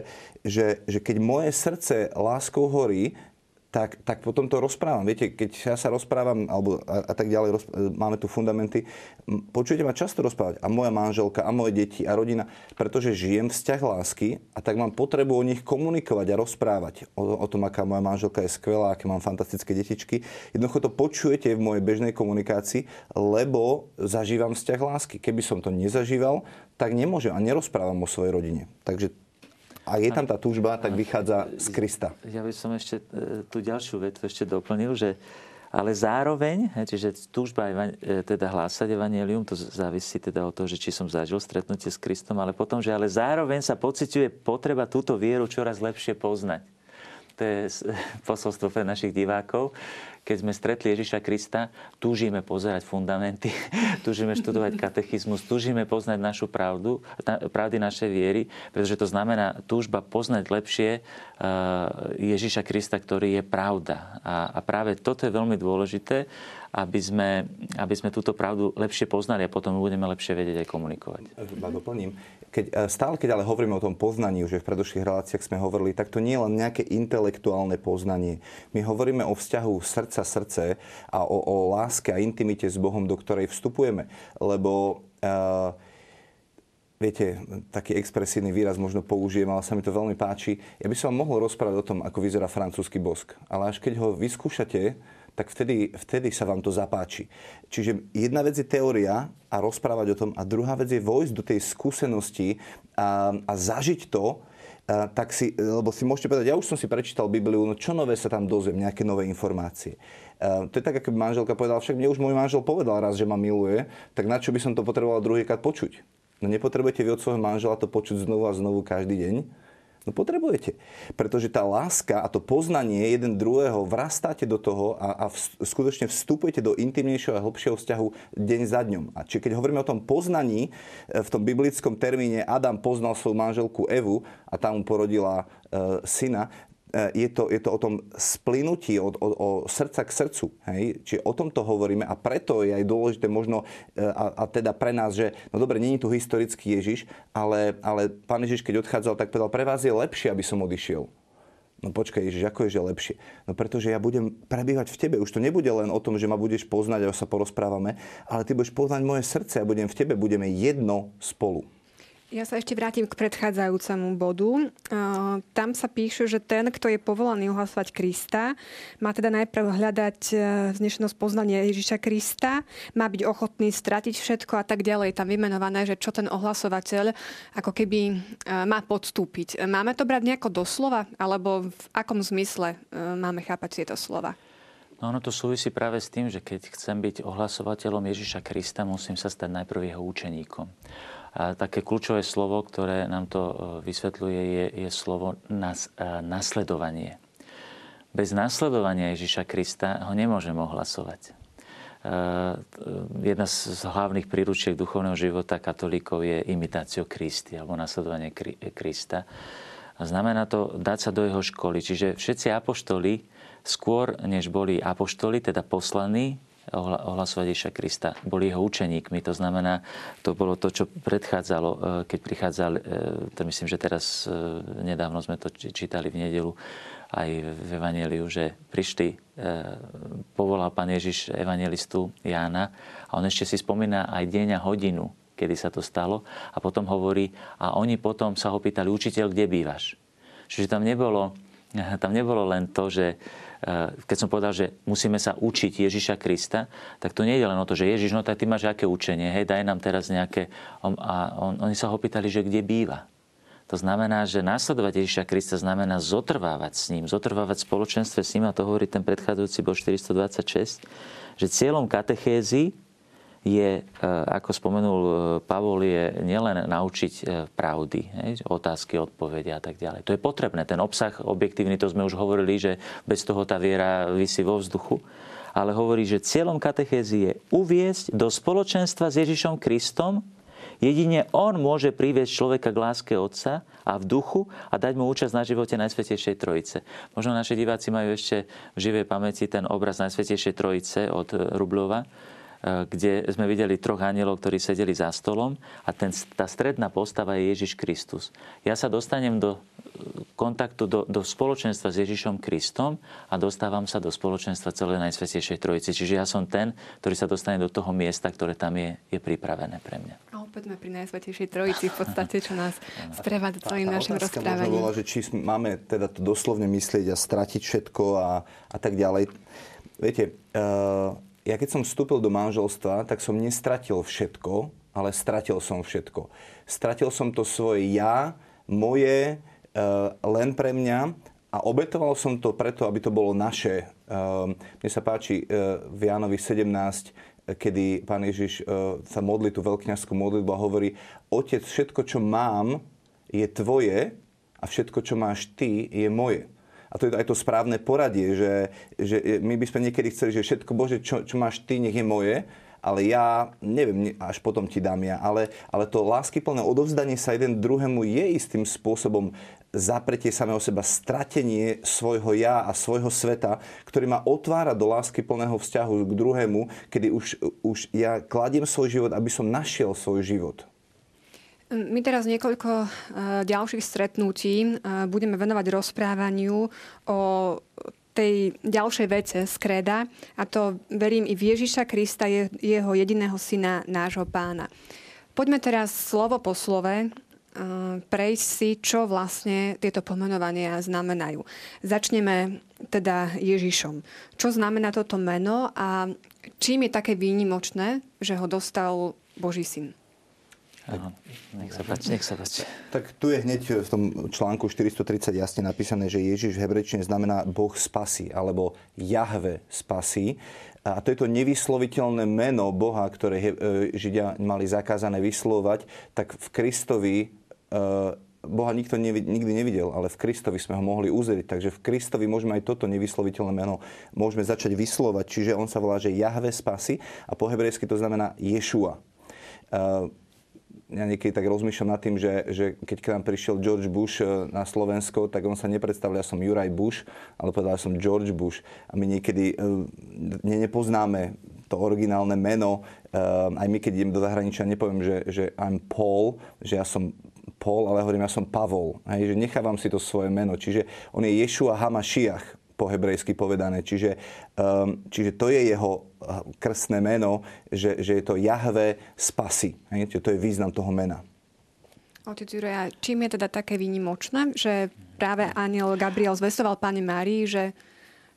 že, že keď moje srdce láskou horí, tak, tak potom to rozprávam. Viete, keď ja sa rozprávam, alebo a, a tak ďalej, roz, máme tu fundamenty, počujete ma často rozprávať a moja manželka, a moje deti, a rodina, pretože žijem vzťah lásky a tak mám potrebu o nich komunikovať a rozprávať o, o tom, aká moja manželka je skvelá, aké mám fantastické detičky. Jednoducho to počujete v mojej bežnej komunikácii, lebo zažívam vzťah lásky. Keby som to nezažíval, tak nemôžem a nerozprávam o svojej rodine. Takže a je tam tá túžba, tak vychádza z Krista. Ja by som ešte e, tú ďalšiu vetu ešte doplnil, že ale zároveň, čiže túžba e, teda hlásať evanelium, to závisí teda od toho, že či som zažil stretnutie s Kristom, ale potom, že ale zároveň sa pociťuje potreba túto vieru čoraz lepšie poznať. To je posolstvo pre našich divákov, keď sme stretli Ježiša Krista, túžime pozerať fundamenty, túžime študovať katechizmus, túžime poznať našu pravdu, pravdy našej viery, pretože to znamená túžba poznať lepšie eh, Ježiša Krista, ktorý je pravda. A, a práve toto je veľmi dôležité, aby sme, aby sme túto pravdu lepšie poznali a potom budeme lepšie vedieť aj komunikovať. Ja doplním. Keď, e, stále, keď ale hovoríme o tom poznaní, už v predošlých reláciách sme hovorili, tak to nie je len nejaké intelektuálne poznanie. My hovoríme o vzťahu srdca-srdce a o, o láske a intimite s Bohom, do ktorej vstupujeme. Lebo uh, viete, taký expresívny výraz možno použijem, ale sa mi to veľmi páči. Ja by som vám mohol rozprávať o tom, ako vyzerá francúzsky bosk. Ale až keď ho vyskúšate, tak vtedy, vtedy sa vám to zapáči. Čiže jedna vec je teória a rozprávať o tom a druhá vec je vojsť do tej skúsenosti a, a zažiť to, a, tak si, lebo si môžete povedať, ja už som si prečítal Bibliu, no čo nové sa tam dozviem, nejaké nové informácie. A, to je tak, ako by manželka povedala, však mne už môj manžel povedal raz, že ma miluje, tak na čo by som to potreboval druhýkrát počuť? No nepotrebujete vy od svojho manžela to počuť znovu a znovu každý deň, No potrebujete. Pretože tá láska a to poznanie jeden druhého vrastáte do toho a, a v, skutočne vstupujete do intimnejšieho a hlbšieho vzťahu deň za dňom. A či keď hovoríme o tom poznaní, e, v tom biblickom termíne Adam poznal svoju manželku Evu a tam mu porodila e, syna, je to, je to o tom splynutí od, od, o srdca k srdcu. Hej? Čiže o tomto hovoríme a preto je aj dôležité možno, e, a, a teda pre nás, že no dobre, není tu historický Ježiš, ale, ale pán Ježiš, keď odchádzal, tak povedal, pre vás je lepšie, aby som odišiel. No počkaj, Ježiš, ako je, že lepšie? No pretože ja budem prebývať v tebe. Už to nebude len o tom, že ma budeš poznať a sa porozprávame, ale ty budeš poznať moje srdce a budem v tebe, budeme jedno spolu. Ja sa ešte vrátim k predchádzajúcemu bodu. Tam sa píše, že ten, kto je povolaný ohlasovať Krista, má teda najprv hľadať e, vznešenosť poznania Ježiša Krista, má byť ochotný stratiť všetko a tak ďalej. Tam vymenované, že čo ten ohlasovateľ ako keby e, má podstúpiť. Máme to brať nejako doslova, alebo v akom zmysle e, máme chápať tieto slova? No ono to súvisí práve s tým, že keď chcem byť ohlasovateľom Ježiša Krista, musím sa stať najprv jeho učeníkom. A také kľúčové slovo, ktoré nám to e, vysvetľuje, je, je slovo nas, e, nasledovanie. Bez nasledovania Ježiša Krista ho nemôžem ohlasovať. E, jedna z hlavných príručiek duchovného života katolíkov je imitácio Kristi alebo nasledovanie Krista. Znamená to dať sa do jeho školy. Čiže všetci apoštoli skôr, než boli apoštoli, teda poslaní, ohlasovať Ježiša Krista. Boli jeho učeníkmi, to znamená, to bolo to, čo predchádzalo, e, keď prichádzal, e, to myslím, že teraz e, nedávno sme to čítali v nedelu aj v Evangeliu, že prišli, povolal pán Ježiš evangelistu Jána a on ešte si spomína aj deň a hodinu, kedy sa to stalo a potom hovorí, a oni potom sa ho pýtali, učiteľ, kde bývaš? Čiže tam nebolo, tam nebolo len to, že Eh, keď som povedal, že musíme sa učiť Ježiša Krista, tak to nie je len o to, že Ježiš, no tak ty máš aké učenie, hej, daj nám teraz nejaké... A on, oni sa ho pýtali, že kde býva. To znamená, že následovať Ježiša Krista znamená zotrvávať s ním, zotrvávať v spoločenstve s ním, a to hovorí ten predchádzajúci bod 426, že cieľom katechézy je, e, ako spomenul e, Pavol, je nielen naučiť e, pravdy, otázky, odpovede a tak ďalej. To je potrebné. Ten obsah objektívny, to sme už hovorili, že bez toho tá viera vysí vo vzduchu. Ale hovorí, že cieľom katechézy je uviesť do spoločenstva s Ježišom Kristom. Jedine On môže priviesť človeka k láske Otca a v duchu a dať mu účasť na živote Najsvetejšej Trojice. Možno naši diváci majú ešte v živej pamäti ten obraz Najsvetejšej Trojice od Rublova, kde sme videli troch anielov, ktorí sedeli za stolom a ten, tá stredná postava je Ježiš Kristus. Ja sa dostanem do eh, kontaktu, do, do spoločenstva s Ježišom Kristom a dostávam sa do spoločenstva celej Najsvetejšej Trojice. Čiže ja som ten, ktorý sa dostane do toho miesta, ktoré tam je, je pripravené pre mňa. A opäť sme pri Najsvetejšej Trojici v podstate, čo nás sprevádza celým tá, našim rozprávaním. Bola, že či máme teda to doslovne myslieť a stratiť všetko a, a tak ďalej. Viete, uh, ja keď som vstúpil do manželstva, tak som nestratil všetko, ale stratil som všetko. Stratil som to svoje ja, moje, e, len pre mňa a obetoval som to preto, aby to bolo naše. E, mne sa páči e, v Jánovi 17, kedy pán Ježiš sa modlí tú veľkňazskú modlitbu a hovorí, Otec, všetko, čo mám, je tvoje a všetko, čo máš ty, je moje. A to je aj to správne poradie, že, že my by sme niekedy chceli, že všetko, Bože, čo, čo máš ty, nech je moje, ale ja neviem, až potom ti dám ja. Ale, ale to láskyplné odovzdanie sa jeden druhému je istým spôsobom zapretie samého seba, stratenie svojho ja a svojho sveta, ktorý ma otvára do lásky plného vzťahu k druhému, kedy už, už ja kladiem svoj život, aby som našiel svoj život. My teraz niekoľko e, ďalších stretnutí e, budeme venovať rozprávaniu o tej ďalšej vece z kreda a to verím i v Ježiša Krista, jeho jediného syna, nášho pána. Poďme teraz slovo po slove prejsť si, čo vlastne tieto pomenovania znamenajú. Začneme teda Ježišom. Čo znamená toto meno a čím je také výnimočné, že ho dostal Boží syn? Aha, nech sa páči, nech sa páči. Tak tu je hneď v tom článku 430 jasne napísané, že Ježiš v hebrečine znamená Boh spasí, alebo Jahve spasí. A to je to nevysloviteľné meno Boha, ktoré e, Židia mali zakázané vyslovať, tak v Kristovi e, Boha nikto nikdy nevidel, ale v Kristovi sme ho mohli uzrieť. Takže v Kristovi môžeme aj toto nevysloviteľné meno môžeme začať vyslovať. Čiže on sa volá, že Jahve spasí a po hebrejsky to znamená Ješua. Ja niekedy tak rozmýšľam nad tým, že, že keď k nám prišiel George Bush e, na Slovensko, tak on sa nepredstavil, ja som Juraj Bush, ale povedal, som George Bush. A my niekedy uh, nepoznáme to originálne meno. Uh, aj my, keď idem do zahraničia, nepoviem, že, že I'm Paul, že ja som Paul, ale hovorím, ja som Pavol. Hej, že nechávam si to svoje meno. Čiže on je Ješua Hamashiach po hebrejsky povedané. Čiže, čiže to je jeho uh, krstné meno, že, že je to Jahve spasy. Čiže to je význam toho mena. Otec Juraj, čím je teda také výnimočné, že práve aniel Gabriel zvestoval Pane Márii, že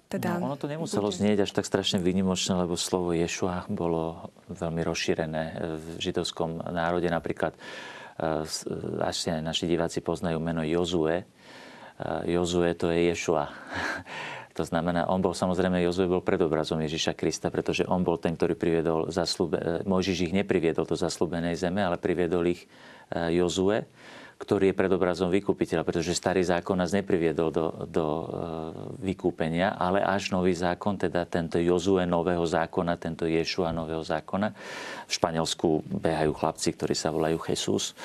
teda... No, ono to nemuselo bude... znieť až tak strašne výnimočné, lebo slovo Ješua bolo veľmi rozšírené v židovskom národe. Napríklad uh, až naši diváci poznajú meno Jozue. Jozue to je Ješua. To znamená, on bol samozrejme, Jozue bol predobrazom Ježiša Krista, pretože on bol ten, ktorý priviedol zaslúbe, Mojžiš ich nepriviedol do zaslúbenej zeme, ale priviedol ich e, Jozue ktorý je predobrazom vykúpiteľa, pretože starý zákon nás nepriviedol do, do e, vykúpenia, ale až nový zákon, teda tento Jozue nového zákona, tento Ješua nového zákona. V Španielsku behajú chlapci, ktorí sa volajú Jesus,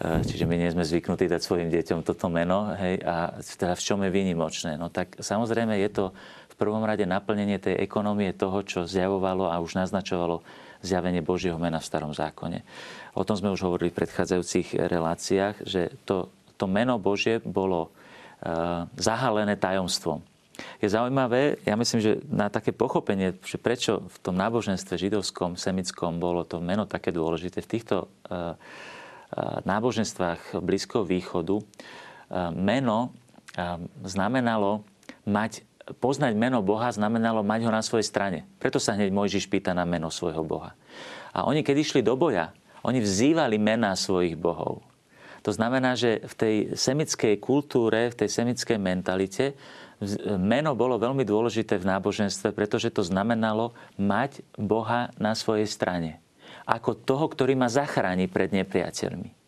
e, čiže my nie sme zvyknutí dať svojim deťom toto meno. Hej, a teda v čom je výnimočné? No tak samozrejme je to v prvom rade naplnenie tej ekonomie toho, čo zjavovalo a už naznačovalo zjavenie Božieho mena v starom zákone. O tom sme už hovorili v predchádzajúcich reláciách, že to, to meno Božie bolo uh, zahalené tajomstvom. Je zaujímavé, ja myslím, že na také pochopenie, že prečo v tom náboženstve židovskom, semickom bolo to meno také dôležité, v týchto uh, náboženstvách Blízkoho východu meno znamenalo mať, poznať meno Boha znamenalo mať ho na svojej strane. Preto sa hneď Mojžiš pýta na meno svojho Boha. A oni, keď išli do boja, oni vzývali mená svojich bohov. To znamená, že v tej semickej kultúre, v tej semickej mentalite meno bolo veľmi dôležité v náboženstve, pretože to znamenalo mať Boha na svojej strane. Ako toho, ktorý ma zachráni pred nepriateľmi.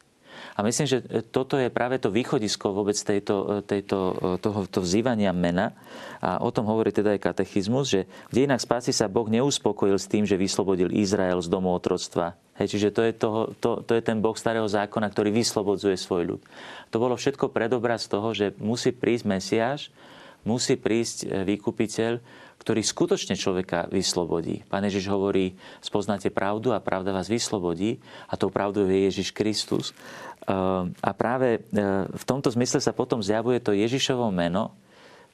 A myslím, že toto je práve to východisko vôbec tejto, tejto, toho, to vzývania mena. A o tom hovorí teda aj katechizmus, že v dejinách spásy sa Boh neuspokojil s tým, že vyslobodil Izrael z domu otroctva. Hej, čiže to je, toho, to, to je ten Boh starého zákona, ktorý vyslobodzuje svoj ľud. To bolo všetko predobraz toho, že musí prísť Mesiáš, musí prísť e, výkupiteľ, ktorý skutočne človeka vyslobodí. Pán Ježiš hovorí, spoznáte pravdu a pravda vás vyslobodí a tou pravdou je Ježiš Kristus. Ehm, a práve e, v tomto zmysle sa potom zjavuje to Ježišovo meno,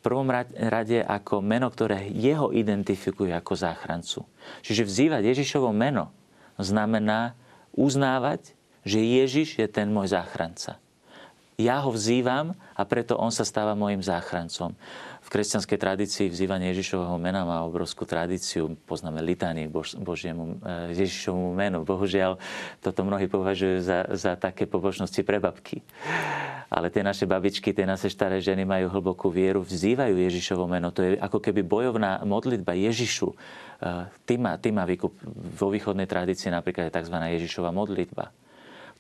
v prvom rade ako meno, ktoré jeho identifikuje ako záchrancu. Čiže vzývať Ježišovo meno znamená uznávať, že Ježiš je ten môj záchranca. Ja ho vzývam a preto on sa stáva môjim záchrancom kresťanskej tradícii vzývanie Ježišovho mena má obrovskú tradíciu. Poznáme litánie Bož, Božiemu eh, Ježišovmu menu. Bohužiaľ, toto mnohí považujú za, za také pobožnosti pre babky. Ale tie naše babičky, tie naše staré ženy majú hlbokú vieru, vzývajú Ježišovo meno. To je ako keby bojovná modlitba Ježišu. Eh, ty má, ty má výkup. Vo východnej tradícii napríklad je tzv. Ježišova modlitba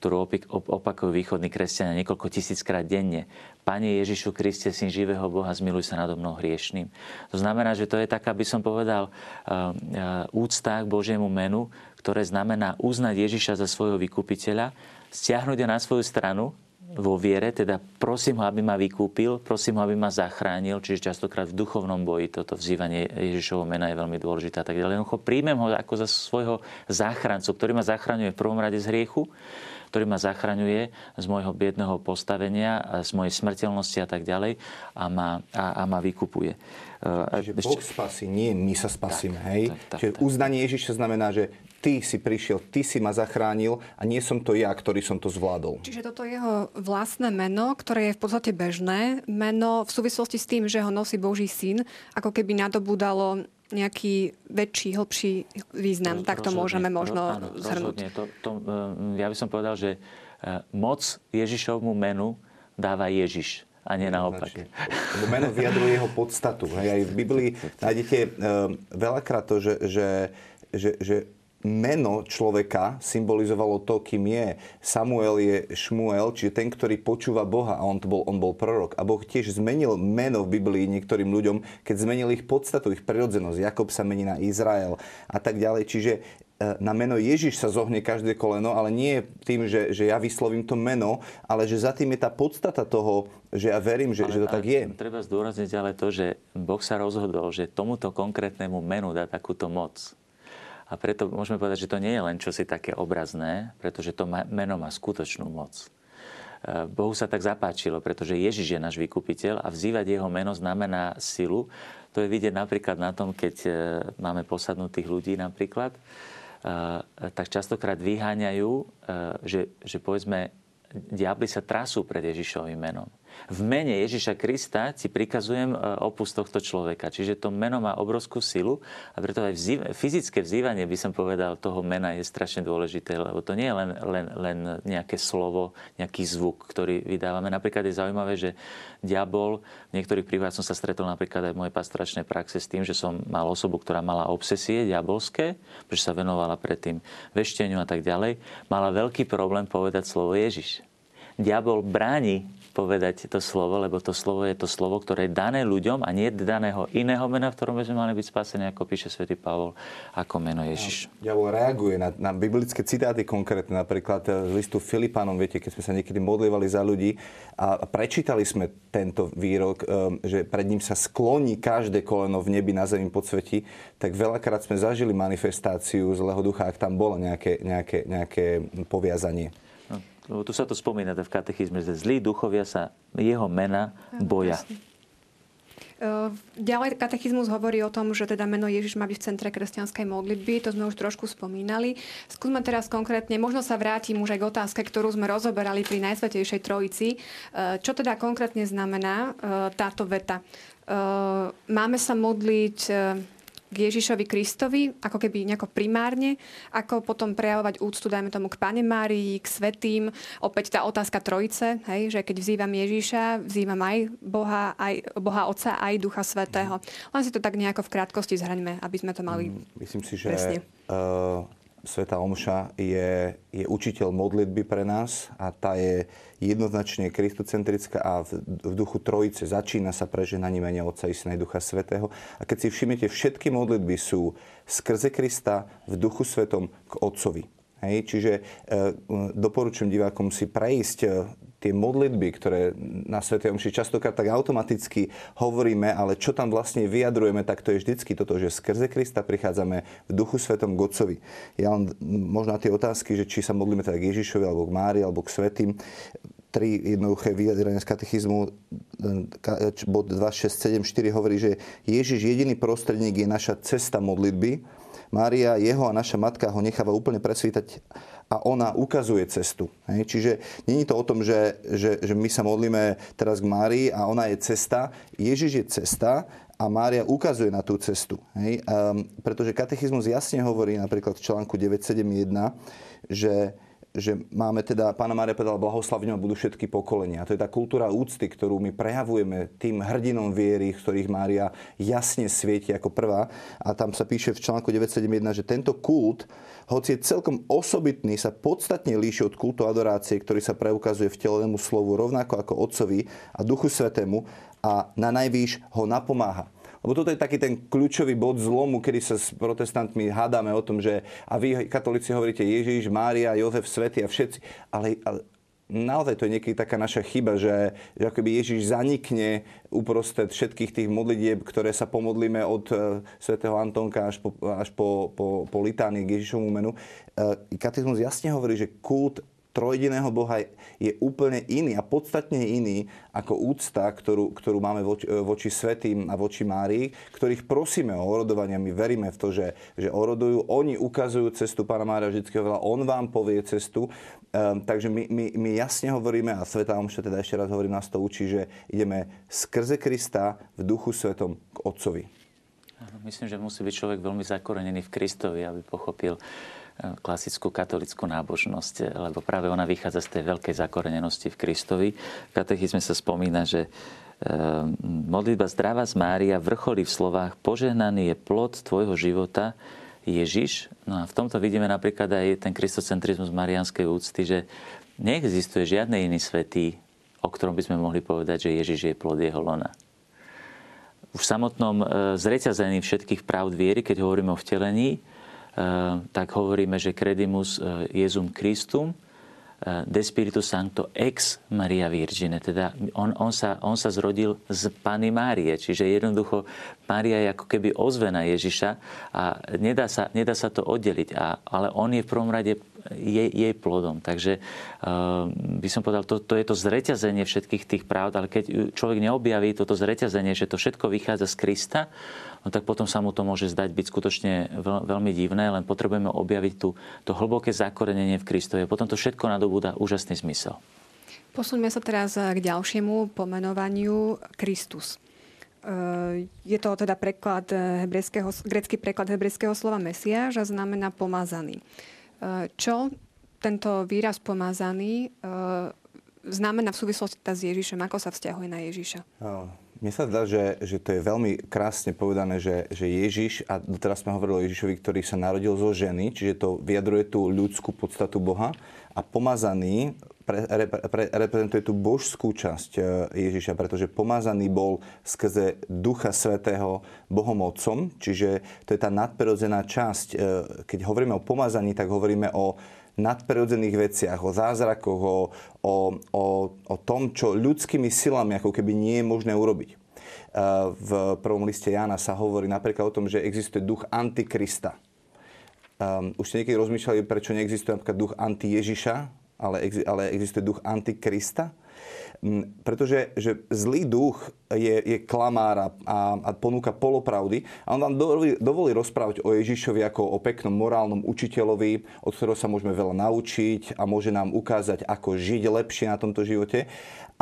ktorú opakujú východní kresťania niekoľko tisíckrát denne. Pane Ježišu Kriste, syn živého Boha, zmiluj sa nado mnou hriešným. To znamená, že to je taká, by som povedal, eh, úcta k Božiemu menu, ktoré znamená uznať Ježiša za svojho vykupiteľa, stiahnuť ho na svoju stranu vo viere, teda prosím ho, aby ma vykúpil, prosím ho, aby ma zachránil, čiže častokrát v duchovnom boji toto vzývanie Ježišovho mena je veľmi dôležité a tak ďalej. Jednoducho príjmem ho ako za svojho záchrancu, ktorý ma zachraňuje v prvom rade z hriechu, ktorý ma zachraňuje z môjho biedného postavenia, z mojej smrteľnosti a tak ďalej a ma, a, a ma vykupuje. Čiže Boh spasí, nie my sa spasíme. Tak, hej? Tak, tak, Čiže tak. uznanie Ježiša znamená, že ty si prišiel, ty si ma zachránil a nie som to ja, ktorý som to zvládol. Čiže toto je jeho vlastné meno, ktoré je v podstate bežné. Meno v súvislosti s tým, že ho nosí Boží syn, ako keby nadobúdalo nejaký väčší, hlbší význam. Roz, tak to rozhodne, môžeme možno áno, zhrnúť. To, to, e, ja by som povedal, že e, moc Ježišovmu menu dáva Ježiš a nie naopak. Lebo meno vyjadruje jeho podstatu. Hej, aj v Biblii nájdete uh, veľakrát to, že, že, že, že meno človeka symbolizovalo to, kým je. Samuel je Šmuel, čiže ten, ktorý počúva Boha a on, to bol, on bol prorok. A Boh tiež zmenil meno v Biblii niektorým ľuďom, keď zmenil ich podstatu, ich prirodzenosť. Jakob sa mení na Izrael a tak ďalej. Čiže e, na meno Ježiš sa zohne každé koleno, ale nie tým, že, že ja vyslovím to meno, ale že za tým je tá podstata toho, že ja verím, že, ale, že to tak je. Treba zdôrazniť ale to, že Boh sa rozhodol, že tomuto konkrétnemu menu dá takúto moc. A preto môžeme povedať, že to nie je len čosi také obrazné, pretože to meno má skutočnú moc. E, Bohu sa tak zapáčilo, pretože Ježiš je náš vykupiteľ a vzývať jeho meno znamená silu. To je vidieť napríklad na tom, keď e, máme posadnutých ľudí napríklad, e, tak častokrát vyháňajú, že, že povedzme, diabli sa trasú pred Ježišovým menom v mene Ježiša Krista ti prikazujem e, opus tohto človeka. Čiže to meno má obrovskú silu a preto aj vzýv- fyzické vzývanie, by som povedal, toho mena je strašne dôležité, lebo to nie je len, len, len nejaké slovo, nejaký zvuk, ktorý vydávame. Napríklad je zaujímavé, že diabol, v niektorých prípadoch som sa stretol napríklad aj v mojej pastoračnej praxe s tým, že som mal osobu, ktorá mala obsesie diabolské, pretože sa venovala predtým vešteniu a tak ďalej, mala veľký problém povedať slovo Ježiš. Diabol bráni povedať to slovo, lebo to slovo je to slovo, ktoré je dané ľuďom a nie daného iného mena, v ktorom by sme mali byť spasení, ako píše svätý Pavol, ako meno Ježiš. Diabol reaguje na, na biblické citáty konkrétne, napríklad z listu Filipánom, viete, keď sme sa niekedy modlívali za ľudí a prečítali sme tento výrok, um, že pred ním sa skloní každé koleno v nebi na zemi podsvetí, tak veľakrát sme zažili manifestáciu zlého ducha, ak tam bolo nejaké, nejaké, nejaké poviazanie. Lebo tu sa to spomína v katechizme, že zlí duchovia sa jeho mena boja. Ďalej katechizmus hovorí o tom, že teda meno Ježiš má byť v centre kresťanskej modlitby, to sme už trošku spomínali. Skúsme teraz konkrétne, možno sa vrátim už aj k otázke, ktorú sme rozoberali pri Najsvetejšej Trojici. Čo teda konkrétne znamená táto veta? Máme sa modliť k Ježišovi Kristovi, ako keby nejako primárne, ako potom prejavovať úctu, dajme tomu, k Pane Márii, k Svetým. Opäť tá otázka trojice, hej, že keď vzývam Ježiša, vzývam aj Boha, aj Boha Otca, aj Ducha Svetého. Len si to tak nejako v krátkosti zhrňme, aby sme to mali mm, Myslím si, že presne. Uh Sveta Omša je, je učiteľ modlitby pre nás a tá je jednoznačne kristocentrická a v, v duchu Trojice začína sa preženaním menia Otca i Syna Ducha Svetého. A keď si všimnete, všetky modlitby sú skrze Krista v duchu svetom k Otcovi. Hej, čiže e, doporučujem divákom si prejsť e, tie modlitby, ktoré na Sv. Omši častokrát tak automaticky hovoríme, ale čo tam vlastne vyjadrujeme, tak to je vždycky toto, že skrze Krista prichádzame v duchu svetom Gocovi. Ja len možno tie otázky, že či sa modlíme teda k Ježišovi, alebo k Mári, alebo k Svetým, tri jednoduché vyjadrenia z katechizmu, bod 2, 6, 7, 4 hovorí, že Ježiš jediný prostredník je naša cesta modlitby, Mária, jeho a naša matka ho necháva úplne presvítať a ona ukazuje cestu. Hej? Čiže není to o tom, že, že, že my sa modlíme teraz k Márii a ona je cesta. Ježiš je cesta a Mária ukazuje na tú cestu. Hej? Um, pretože katechizmus jasne hovorí napríklad v článku 971, že že máme teda, pána Mária povedala, blahoslavňou budú všetky pokolenia. To je tá kultúra úcty, ktorú my prejavujeme tým hrdinom viery, ktorých Mária jasne svieti ako prvá. A tam sa píše v článku 971, že tento kult, hoci je celkom osobitný, sa podstatne líši od kultu adorácie, ktorý sa preukazuje vtelenému slovu rovnako ako Otcovi a Duchu Svetému a na najvýš ho napomáha. Lebo toto je taký ten kľúčový bod zlomu, kedy sa s protestantmi hádame o tom, že a vy katolíci hovoríte Ježiš, Mária, Jozef, Svety a všetci. Ale, ale naozaj to je niekedy taká naša chyba, že, že akoby Ježiš zanikne uprostred všetkých tých modlitieb, ktoré sa pomodlíme od uh, svätého Antonka až po, až po, po, po litány k Ježišovmu menu. Uh, katechizmus jasne hovorí, že kult trojediného Boha je úplne iný a podstatne iný ako úcta, ktorú, ktorú máme voči, voči svetým a voči Márii, ktorých prosíme o orodovanie. My veríme v to, že, že orodujú. Oni ukazujú cestu Pána Mária vždy veľa. On vám povie cestu. Um, takže my, my, my jasne hovoríme, a Sveta Omša teda ešte raz hovorím, nás to učí, že ideme skrze Krista v duchu svetom k Otcovi. Myslím, že musí byť človek veľmi zakorenený v Kristovi, aby pochopil, klasickú katolickú nábožnosť, lebo práve ona vychádza z tej veľkej zakorenenosti v Kristovi. V katechizme sa spomína, že e, modlitba zdravá z Mária vrcholí v slovách požehnaný je plod tvojho života, Ježiš. No a v tomto vidíme napríklad aj ten kristocentrizmus marianskej úcty, že neexistuje žiadny iný svetý, o ktorom by sme mohli povedať, že Ježiš je plod jeho lona. V samotnom e, zreťazení všetkých pravd viery, keď hovoríme o vtelení, tak hovoríme, že credimus eh, Jezum Christum, eh, de Spiritu Sancto ex Maria Virgine. Teda on, on, sa, on sa zrodil z Pany Márie, čiže jednoducho Mária je ako keby ozvena Ježiša a nedá sa, nedá sa to oddeliť. A, ale on je v prvom rade jej, jej plodom. Takže uh, by som povedal, to, to je to zreťazenie všetkých tých pravd, ale keď človek neobjaví toto zreťazenie, že to všetko vychádza z Krista, no tak potom sa mu to môže zdať byť skutočne veľ, veľmi divné, len potrebujeme objaviť tu, to hlboké zakorenenie v Kristovi. Potom to všetko nadobúda úžasný zmysel. Posuňme sa teraz k ďalšiemu pomenovaniu Kristus. E, je to teda preklad grecký preklad hebrejského slova Mesiáš a znamená pomazaný. Čo tento výraz pomazaný e, znamená v súvislosti s Ježišom? Ako sa vzťahuje na Ježiša? Mne sa zdá, že, že to je veľmi krásne povedané, že, že Ježiš, a teraz sme hovorili o Ježišovi, ktorý sa narodil zo ženy, čiže to vyjadruje tú ľudskú podstatu Boha a pomazaný pre, re, reprezentuje tú božskú časť e, Ježiša, pretože pomazaný bol skrze Ducha Svetého Bohom čiže to je tá nadprirodzená časť. E, keď hovoríme o pomazaní, tak hovoríme o nadprirodzených veciach, o zázrakoch, o, o, o, o tom, čo ľudskými silami ako keby nie je možné urobiť. E, v prvom liste Jána sa hovorí napríklad o tom, že existuje duch Antikrista. Um, už ste niekedy rozmýšľali, prečo neexistuje napríklad duch anti-Ježiša, ale, ale existuje duch Antikrista? Mm, pretože že zlý duch je, je klamár a, a ponúka polopravdy a on vám dovolí, dovolí rozprávať o Ježišovi ako o peknom morálnom učiteľovi, od ktorého sa môžeme veľa naučiť a môže nám ukázať, ako žiť lepšie na tomto živote.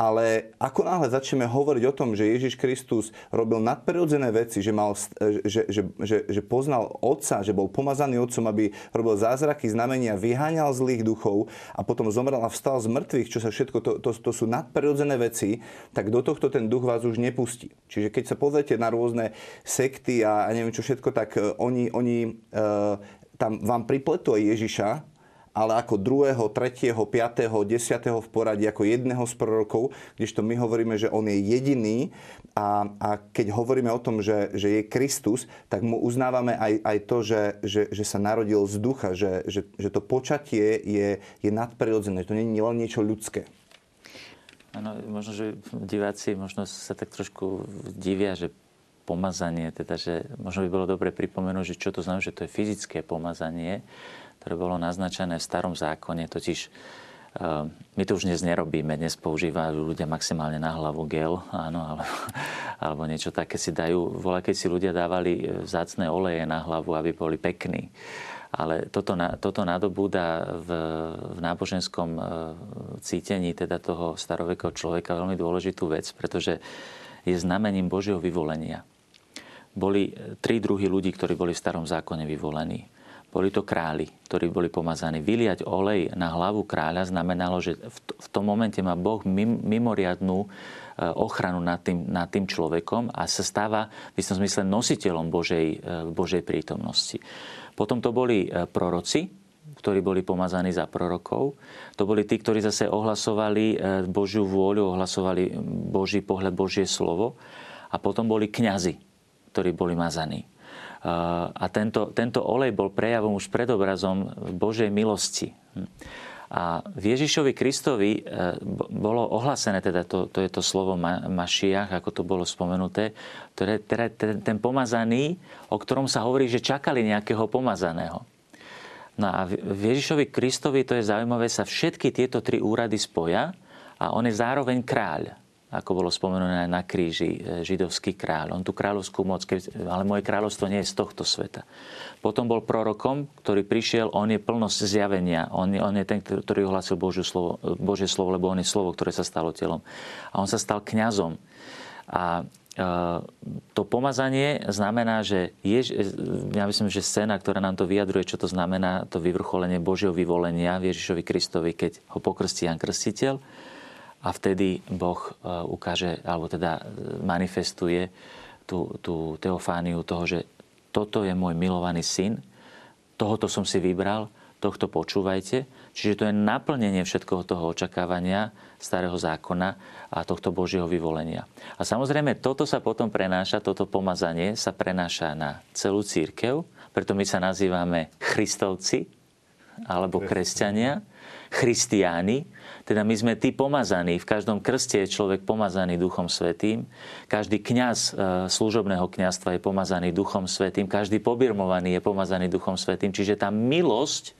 Ale ako náhle začneme hovoriť o tom, že Ježiš Kristus robil nadprirodzené veci, že, mal, že, že, že, že poznal Otca, že bol pomazaný Otcom, aby robil zázraky, znamenia, vyháňal zlých duchov a potom zomrel a vstal z mŕtvych, čo sa všetko, to, to, to sú nadprirodzené veci, tak do tohto ten duch vás už nepustí. Čiže keď sa pozriete na rôzne sekty a, a neviem čo všetko, tak uh, oni, oni uh, tam vám pripletú Ježiša, ale ako druhého, tretieho, piatého, desiatého v poradí, ako jedného z prorokov, kdežto my hovoríme, že on je jediný. A, a keď hovoríme o tom, že, že je Kristus, tak mu uznávame aj, aj to, že, že, že sa narodil z ducha, že, že, že to počatie je, je nadprirodzené, to nie je len niečo ľudské. Áno, možno, že diváci možno sa tak trošku divia, že pomazanie, teda, že možno by bolo dobre pripomenúť, že čo to znamená, že to je fyzické pomazanie, ktoré bolo naznačené v starom zákone, totiž uh, my to už dnes nerobíme, dnes používajú ľudia maximálne na hlavu gel, áno, alebo, alebo niečo také si dajú. Voľa, keď si ľudia dávali e, vzácne oleje na hlavu, aby boli pekní. Ale toto, toto nadobúda v, v náboženskom e, cítení teda toho starovekého človeka veľmi dôležitú vec, pretože je znamením Božieho vyvolenia. Boli tri druhy ľudí, ktorí boli v starom zákone vyvolení boli to králi, ktorí boli pomazaní. Vyliať olej na hlavu kráľa znamenalo, že v tom momente má Boh mimoriadnú Eh, ochranu nad tým, nad tým človekom a sa stáva v istom zmysle nositeľom Božej, eh, Božej prítomnosti. Potom to boli eh, proroci, ktorí boli pomazaní za prorokov. To boli tí, ktorí zase ohlasovali Božiu vôľu, ohlasovali Boží pohľad, Božie slovo. A potom boli kňazi, ktorí boli mazaní. A tento, tento olej bol prejavom už predobrazom Božej milosti. A v Ježišovi Kristovi e, bolo ohlasené, teda to, to je to slovo Mašiach, ako to bolo spomenuté, ktoré, teda ten, ten pomazaný, o ktorom sa hovorí, že čakali nejakého pomazaného. No a v Ježišovi Kristovi, to je zaujímavé, sa všetky tieto tri úrady spoja a on je zároveň kráľ ako bolo spomenuté na kríži, e, židovský kráľ. On tú kráľovskú moc, ale moje kráľovstvo nie je z tohto sveta. Potom bol prorokom, ktorý prišiel, on je plnosť zjavenia. On on je ten, ktorý ohlasil Božie slovo, Božie slovo, lebo on je slovo, ktoré sa stalo telom. A on sa stal kňazom. A e, to pomazanie znamená, že je, ja myslím, že scéna, ktorá nám to vyjadruje, čo to znamená, to vyvrcholenie Božieho vyvolenia v Ježišovi Kristovi, keď ho pokrstí Jan Krstiteľ, a vtedy Boh e, ukáže, alebo teda e, manifestuje tú, tú teofániu toho, že toto je môj milovaný syn, tohoto som si vybral, tohto počúvajte. Čiže to je naplnenie všetkoho toho očakávania starého zákona a tohto Božieho vyvolenia. A samozrejme, toto sa potom prenáša, toto pomazanie sa prenáša na celú církev, preto my sa nazývame Christovci alebo kresťania, christiáni, teda my sme tí pomazaní. V každom krste je človek pomazaný Duchom Svetým. Každý kňaz e, služobného kňazstva je pomazaný Duchom Svetým. Každý pobirmovaný je pomazaný Duchom Svetým. Čiže tá milosť e,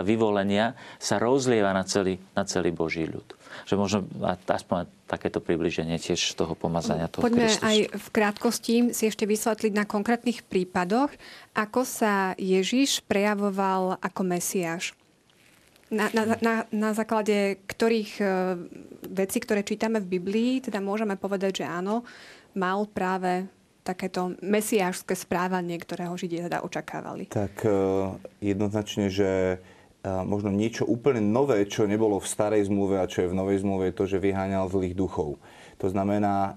vyvolenia sa rozlieva na celý, na celý Boží ľud. Že možno aspoň takéto približenie tiež toho pomazania toho Poďme Kristus. aj v krátkosti si ešte vysvetliť na konkrétnych prípadoch, ako sa Ježiš prejavoval ako Mesiáš. Na, na, na, na základe ktorých uh, vecí, ktoré čítame v Biblii, teda môžeme povedať, že áno, mal práve takéto mesiášské správanie, ktorého Židia teda očakávali? Tak uh, jednoznačne, že uh, možno niečo úplne nové, čo nebolo v starej zmluve a čo je v novej zmluve, je to, že vyháňal zlých duchov. To znamená,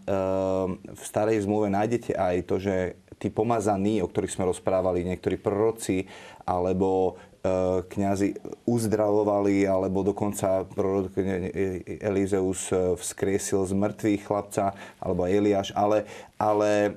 v starej zmluve nájdete aj to, že tí pomazaní, o ktorých sme rozprávali, niektorí proroci alebo E, kňazi uzdravovali, alebo dokonca prorok Elizeus e, vzkriesil z mŕtvych chlapca, alebo Eliáš, ale, ale e,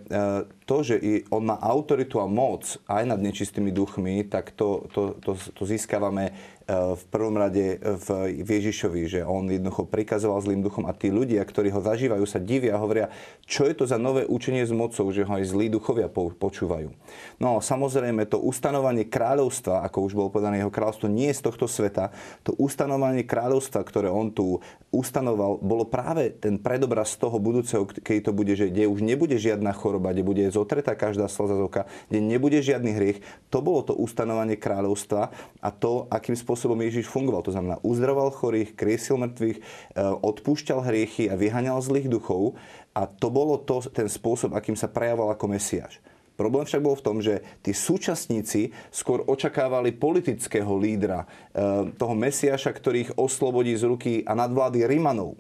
to, že on má autoritu a moc aj nad nečistými duchmi, tak to, to, to, to získavame v prvom rade v Ježišovi, že on jednoducho prikazoval zlým duchom a tí ľudia, ktorí ho zažívajú, sa divia a hovoria, čo je to za nové učenie s mocou, že ho aj zlí duchovia počúvajú. No samozrejme, to ustanovanie kráľovstva, ako už bolo povedané, jeho kráľovstvo nie je z tohto sveta, to ustanovanie kráľovstva, ktoré on tu ustanoval, bolo práve ten predobraz toho budúceho, keď to bude, že kde už nebude žiadna choroba, kde bude zotretá každá slza z oka, kde nebude žiadny hriech. To bolo to ustanovanie kráľovstva a to, akým spôsobom Ježiš fungoval. To znamená, uzdraval chorých, kriesil mŕtvych, e, odpúšťal hriechy a vyhaňal zlých duchov. A to bolo to, ten spôsob, akým sa prejavoval ako Mesiáš. Problém však bol v tom, že tí súčasníci skôr očakávali politického lídra, e, toho Mesiaša, ktorý ich oslobodí z ruky a nadvlády Rimanov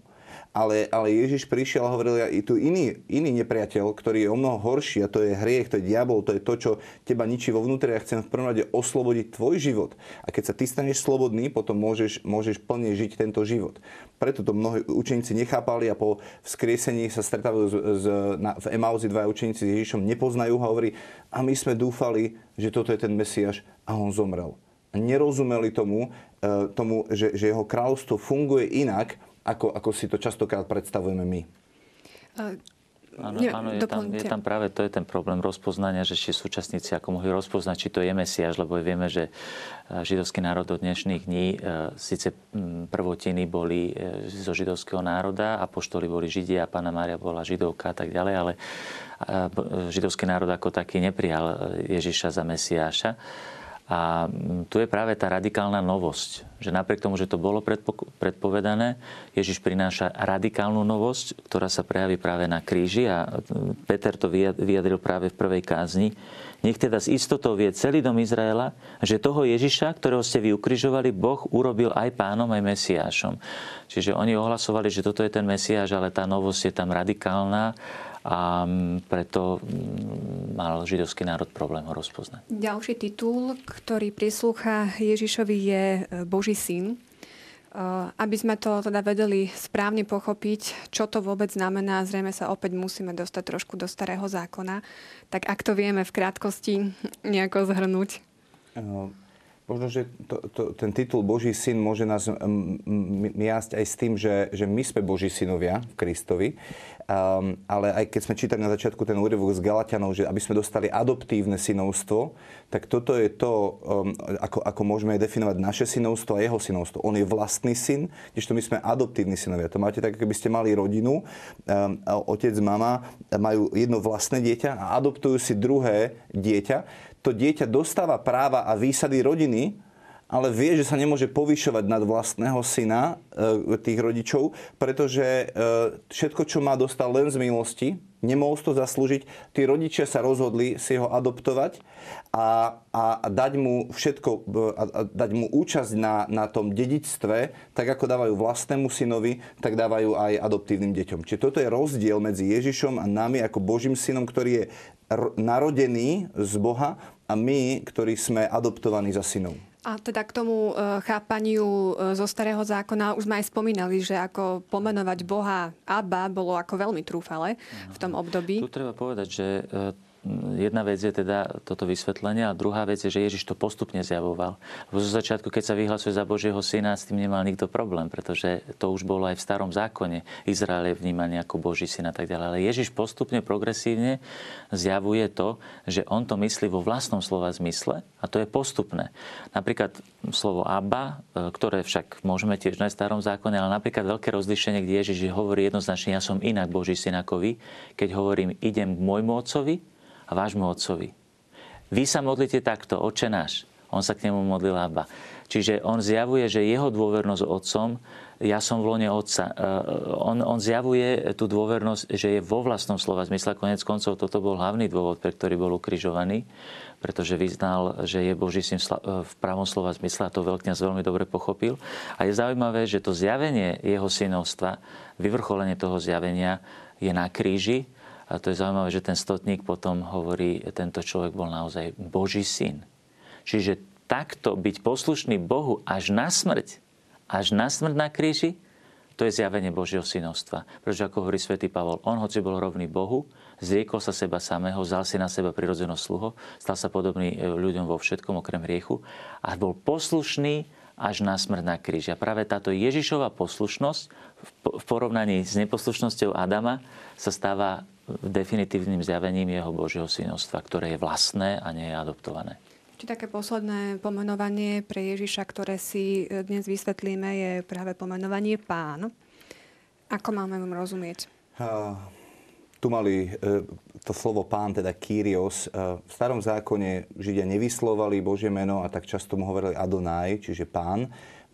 ale, ale Ježiš prišiel a hovoril, je tu iný, iný nepriateľ, ktorý je o mnoho horší a to je hriech, to je diabol, to je to, čo teba ničí vo vnútri. Ja chcem v prvom rade oslobodiť tvoj život. A keď sa ty staneš slobodný, potom môžeš, môžeš plne žiť tento život. Preto to mnohí učeníci nechápali a po vzkriesení sa stretávajú z, z, na, v Emauzi dva učeníci s Ježišom, nepoznajú ho a hovorí, a my sme dúfali, že toto je ten Mesiáš a on zomrel. A nerozumeli tomu, e, tomu že, že jeho kráľovstvo funguje inak, ako, ako si to častokrát predstavujeme my. Áno, áno je, tam, je tam práve to je ten problém rozpoznania, že či súčasníci ako mohli rozpoznať, či to je Mesiáš, lebo vieme, že e, židovský národ do dnešných dní e, síce prvotiny boli e, zo židovského národa, apoštoli boli Židia, a Pána Mária bola židovka a tak ďalej, ale židovský národ ako taký neprijal Ježiša za Mesiáša. A tu je práve tá radikálna novosť, že napriek tomu, že to bolo predpovedané, Ježiš prináša radikálnu novosť, ktorá sa prejaví práve na kríži a Peter to vyjadril práve v prvej kázni. Nech teda s istotou vie celý dom Izraela, že toho Ježiša, ktorého ste vy ukrižovali, Boh urobil aj pánom, aj Mesiášom. Čiže oni ohlasovali, že toto je ten Mesiáš, ale tá novosť je tam radikálna a preto mal židovský národ problém ho rozpoznať. Ďalší titul, ktorý prislúcha Ježišovi je e, Boží syn. E, aby sme to teda vedeli správne pochopiť, čo to vôbec znamená, zrejme sa opäť musíme dostať trošku do starého zákona. Tak ak to vieme v krátkosti nejako zhrnúť. Možno, že to, to, ten titul Boží syn môže nás miasť aj s tým, že, že my sme Boží synovia v Kristovi. Um, ale aj keď sme čítali na začiatku ten úryvok z Galatianov, že aby sme dostali adoptívne synovstvo, tak toto je to, um, ako, ako môžeme definovať naše synovstvo a jeho synovstvo. On je vlastný syn, kdežto my sme adoptívni synovia. To máte tak, keby ste mali rodinu, um, otec, mama majú jedno vlastné dieťa a adoptujú si druhé dieťa to dieťa dostáva práva a výsady rodiny, ale vie, že sa nemôže povyšovať nad vlastného syna e, tých rodičov, pretože e, všetko, čo má, dostal len z milosti, nemohol to zaslúžiť. Tí rodičia sa rozhodli si ho adoptovať a, a, dať mu všetko, e, a, a dať mu účasť na, na tom dedičstve, tak ako dávajú vlastnému synovi, tak dávajú aj adoptívnym deťom. Čiže toto je rozdiel medzi Ježišom a nami ako Božím synom, ktorý je narodený z Boha a my, ktorí sme adoptovaní za synov. A teda k tomu e, chápaniu e, zo starého zákona už sme aj spomínali, že ako pomenovať Boha Abba bolo ako veľmi trúfale v tom období. Tu treba povedať, že e, jedna vec je teda toto vysvetlenie a druhá vec je, že Ježiš to postupne zjavoval. Lebo zo začiatku, keď sa vyhlasuje za Božieho syna, s tým nemal nikto problém, pretože to už bolo aj v starom zákone. Izrael je vnímaný ako Boží syn a tak ďalej. Ale Ježiš postupne, progresívne zjavuje to, že on to myslí vo vlastnom slova zmysle a to je postupné. Napríklad slovo Abba, e, ktoré však môžeme tiež na starom zákone, ale napríklad veľké rozlišenie, kde Ježiš hovorí jednoznačne, ja som inak Boží syn ako vy, keď hovorím, idem k môjmu otcovi, a vášmu otcovi. Vy sa modlite takto, oče náš. On sa k nemu modlil Abba. Čiže on zjavuje, že jeho dôvernosť otcom, ja som v lone otca. E, on, on zjavuje tú dôvernosť, že je vo vlastnom slova zmysle. Konec koncov toto bol hlavný dôvod, pre ktorý bol ukrižovaný, pretože vyznal, že je Boží syn v pravom slova zmysle a to veľkňaz veľmi dobre pochopil. A je zaujímavé, že to zjavenie jeho synovstva, vyvrcholenie toho zjavenia je na kríži, a to je zaujímavé, že ten stotník potom hovorí, tento človek bol naozaj Boží syn. Čiže takto byť poslušný Bohu až na smrť, až na smrť na kríži, to je zjavenie Božieho synovstva. Pretože ako hovorí svätý Pavol, on hoci bol rovný Bohu, zriekol sa seba samého, vzal si na seba prirodzenosť sluho, stal sa podobný e, ľuďom vo všetkom okrem hriechu a bol poslušný až na smrť na kríži. A práve táto Ježišova poslušnosť v porovnaní s neposlušnosťou Adama sa stáva definitívnym zjavením jeho Božieho synovstva, ktoré je vlastné a nie je adoptované. Či také posledné pomenovanie pre Ježiša, ktoré si dnes vysvetlíme, je práve pomenovanie pán. Ako máme vám rozumieť? Uh, tu mali uh, to slovo pán, teda Kyrios. Uh, v starom zákone Židia nevyslovali Božie meno a tak často mu hovorili Adonai, čiže pán.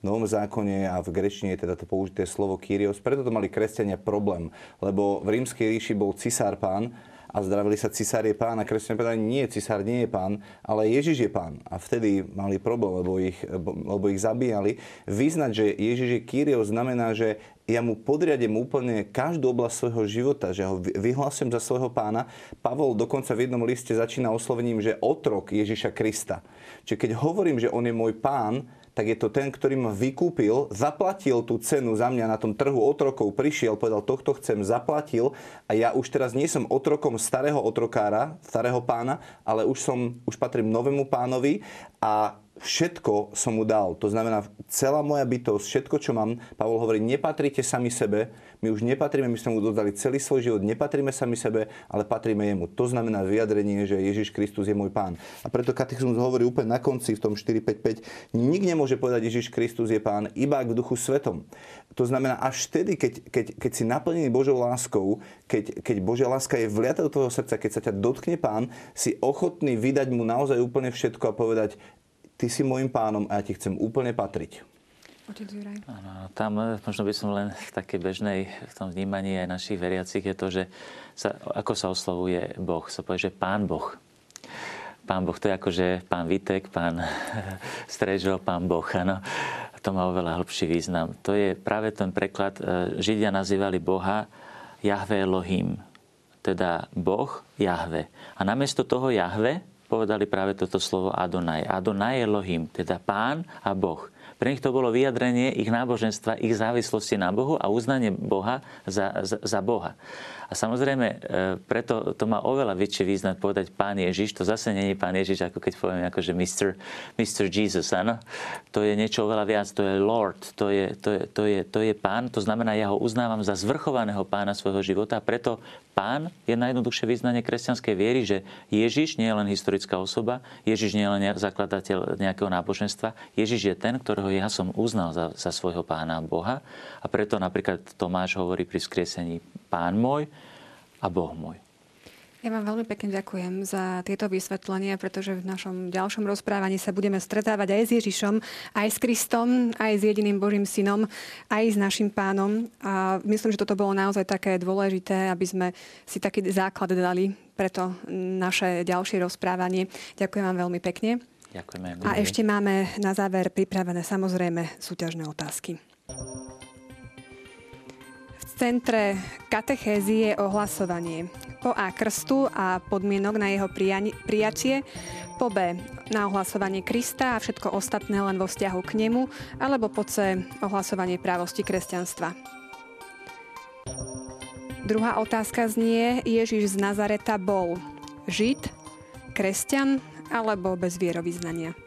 Novom zákone a v grečtine je teda to použité slovo Kyrios. Preto to mali kresťania problém, lebo v rímskej ríši bol cisár pán a zdravili sa cisár je pán a kresťania povedali, nie, cisár nie je pán, ale Ježiš je pán. A vtedy mali problém, lebo ich, lebo ich zabíjali. Vyznať, že Ježiš je Kyrios znamená, že ja mu podriadem úplne každú oblasť svojho života, že ho vyhlasujem za svojho pána. Pavol dokonca v jednom liste začína oslovením, že otrok Ježiša Krista. Čiže keď hovorím, že on je môj pán, tak je to ten, ktorý ma vykúpil, zaplatil tú cenu za mňa na tom trhu otrokov, prišiel, povedal, tohto chcem, zaplatil a ja už teraz nie som otrokom starého otrokára, starého pána, ale už som, už patrím novému pánovi a všetko som mu dal. To znamená, celá moja bytosť, všetko, čo mám, Pavol hovorí, nepatríte sami sebe, my už nepatríme, my sme mu dodali celý svoj život, nepatríme sami sebe, ale patríme jemu. To znamená vyjadrenie, že Ježiš Kristus je môj pán. A preto katechizmus hovorí úplne na konci v tom 455, nik nemôže povedať Ježiš Kristus je pán, iba ak v duchu svetom. To znamená, až vtedy, keď, keď, keď si naplnený Božou láskou, keď, keď Božia láska je vliata do tvojho srdca, keď sa ťa dotkne pán, si ochotný vydať mu naozaj úplne všetko a povedať, ty si môjim pánom a ja ti chcem úplne patriť. Otec Juraj. Áno, tam eh, možno by som len v takej bežnej v tom vnímaní aj našich veriacich je to, že sa, ako sa oslovuje Boh. Sa povie, že Pán Boh. Pán Boh, to je ako, že pán Vitek, pán Strežo, pán Boh. Ano. To má oveľa hĺbší význam. To je práve ten preklad. Eh, Židia nazývali Boha Jahve Elohim, teda Boh Jahve. A namiesto toho Jahve povedali práve toto slovo Adonai. Adonai Elohim, teda pán a Boh. Pre nich to bolo vyjadrenie ich náboženstva, ich závislosti na Bohu a uznanie Boha za, za, za Boha. A samozrejme, e, preto to má oveľa väčší význam povedať Pán Ježiš. To zase nie je Pán Ježiš, ako keď poviem akože Mr. Mr. Jesus, áno. To je niečo oveľa viac, to je Lord, to je, to, je, to, je, to je Pán, to znamená, ja ho uznávam za zvrchovaného pána svojho života, preto Pán je najjednoduchšie význanie kresťanskej viery, že Ježiš nie je len historická osoba, Ježiš nie je len zakladateľ nejakého náboženstva, Ježiš je ten, ktorého ja som uznal za, za svojho pána Boha a preto napríklad Tomáš hovorí pri skriesení Pán môj a Boh môj. Ja vám veľmi pekne ďakujem za tieto vysvetlenia, pretože v našom ďalšom rozprávaní sa budeme stretávať aj s Ježišom, aj s Kristom, aj s jediným Božím synom, aj s našim pánom. A myslím, že toto bolo naozaj také dôležité, aby sme si taký základ dali pre to naše ďalšie rozprávanie. Ďakujem vám veľmi pekne. Ďakujeme. A ešte máme na záver pripravené samozrejme súťažné otázky centre katechézy je ohlasovanie. Po A krstu a podmienok na jeho prijatie, po B na ohlasovanie Krista a všetko ostatné len vo vzťahu k nemu, alebo po C ohlasovanie právosti kresťanstva. Druhá otázka znie, Ježiš z Nazareta bol žid, kresťan alebo bez vierovýznania.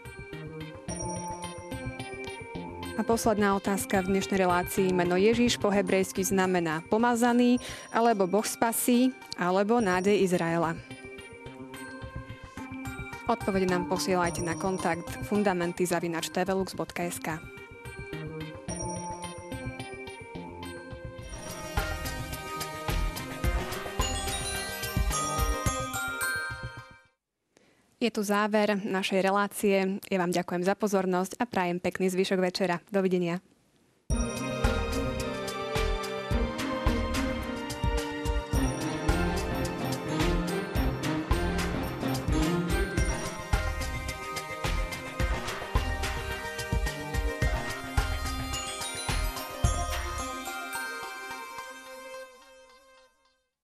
A posledná otázka v dnešnej relácii. Meno Ježiš po hebrejsky znamená pomazaný, alebo Boh spasí, alebo nádej Izraela. Odpovede nám posielajte na kontakt fundamenty.tvlux.sk. Je tu záver našej relácie. Ja vám ďakujem za pozornosť a prajem pekný zvyšok večera. Dovidenia.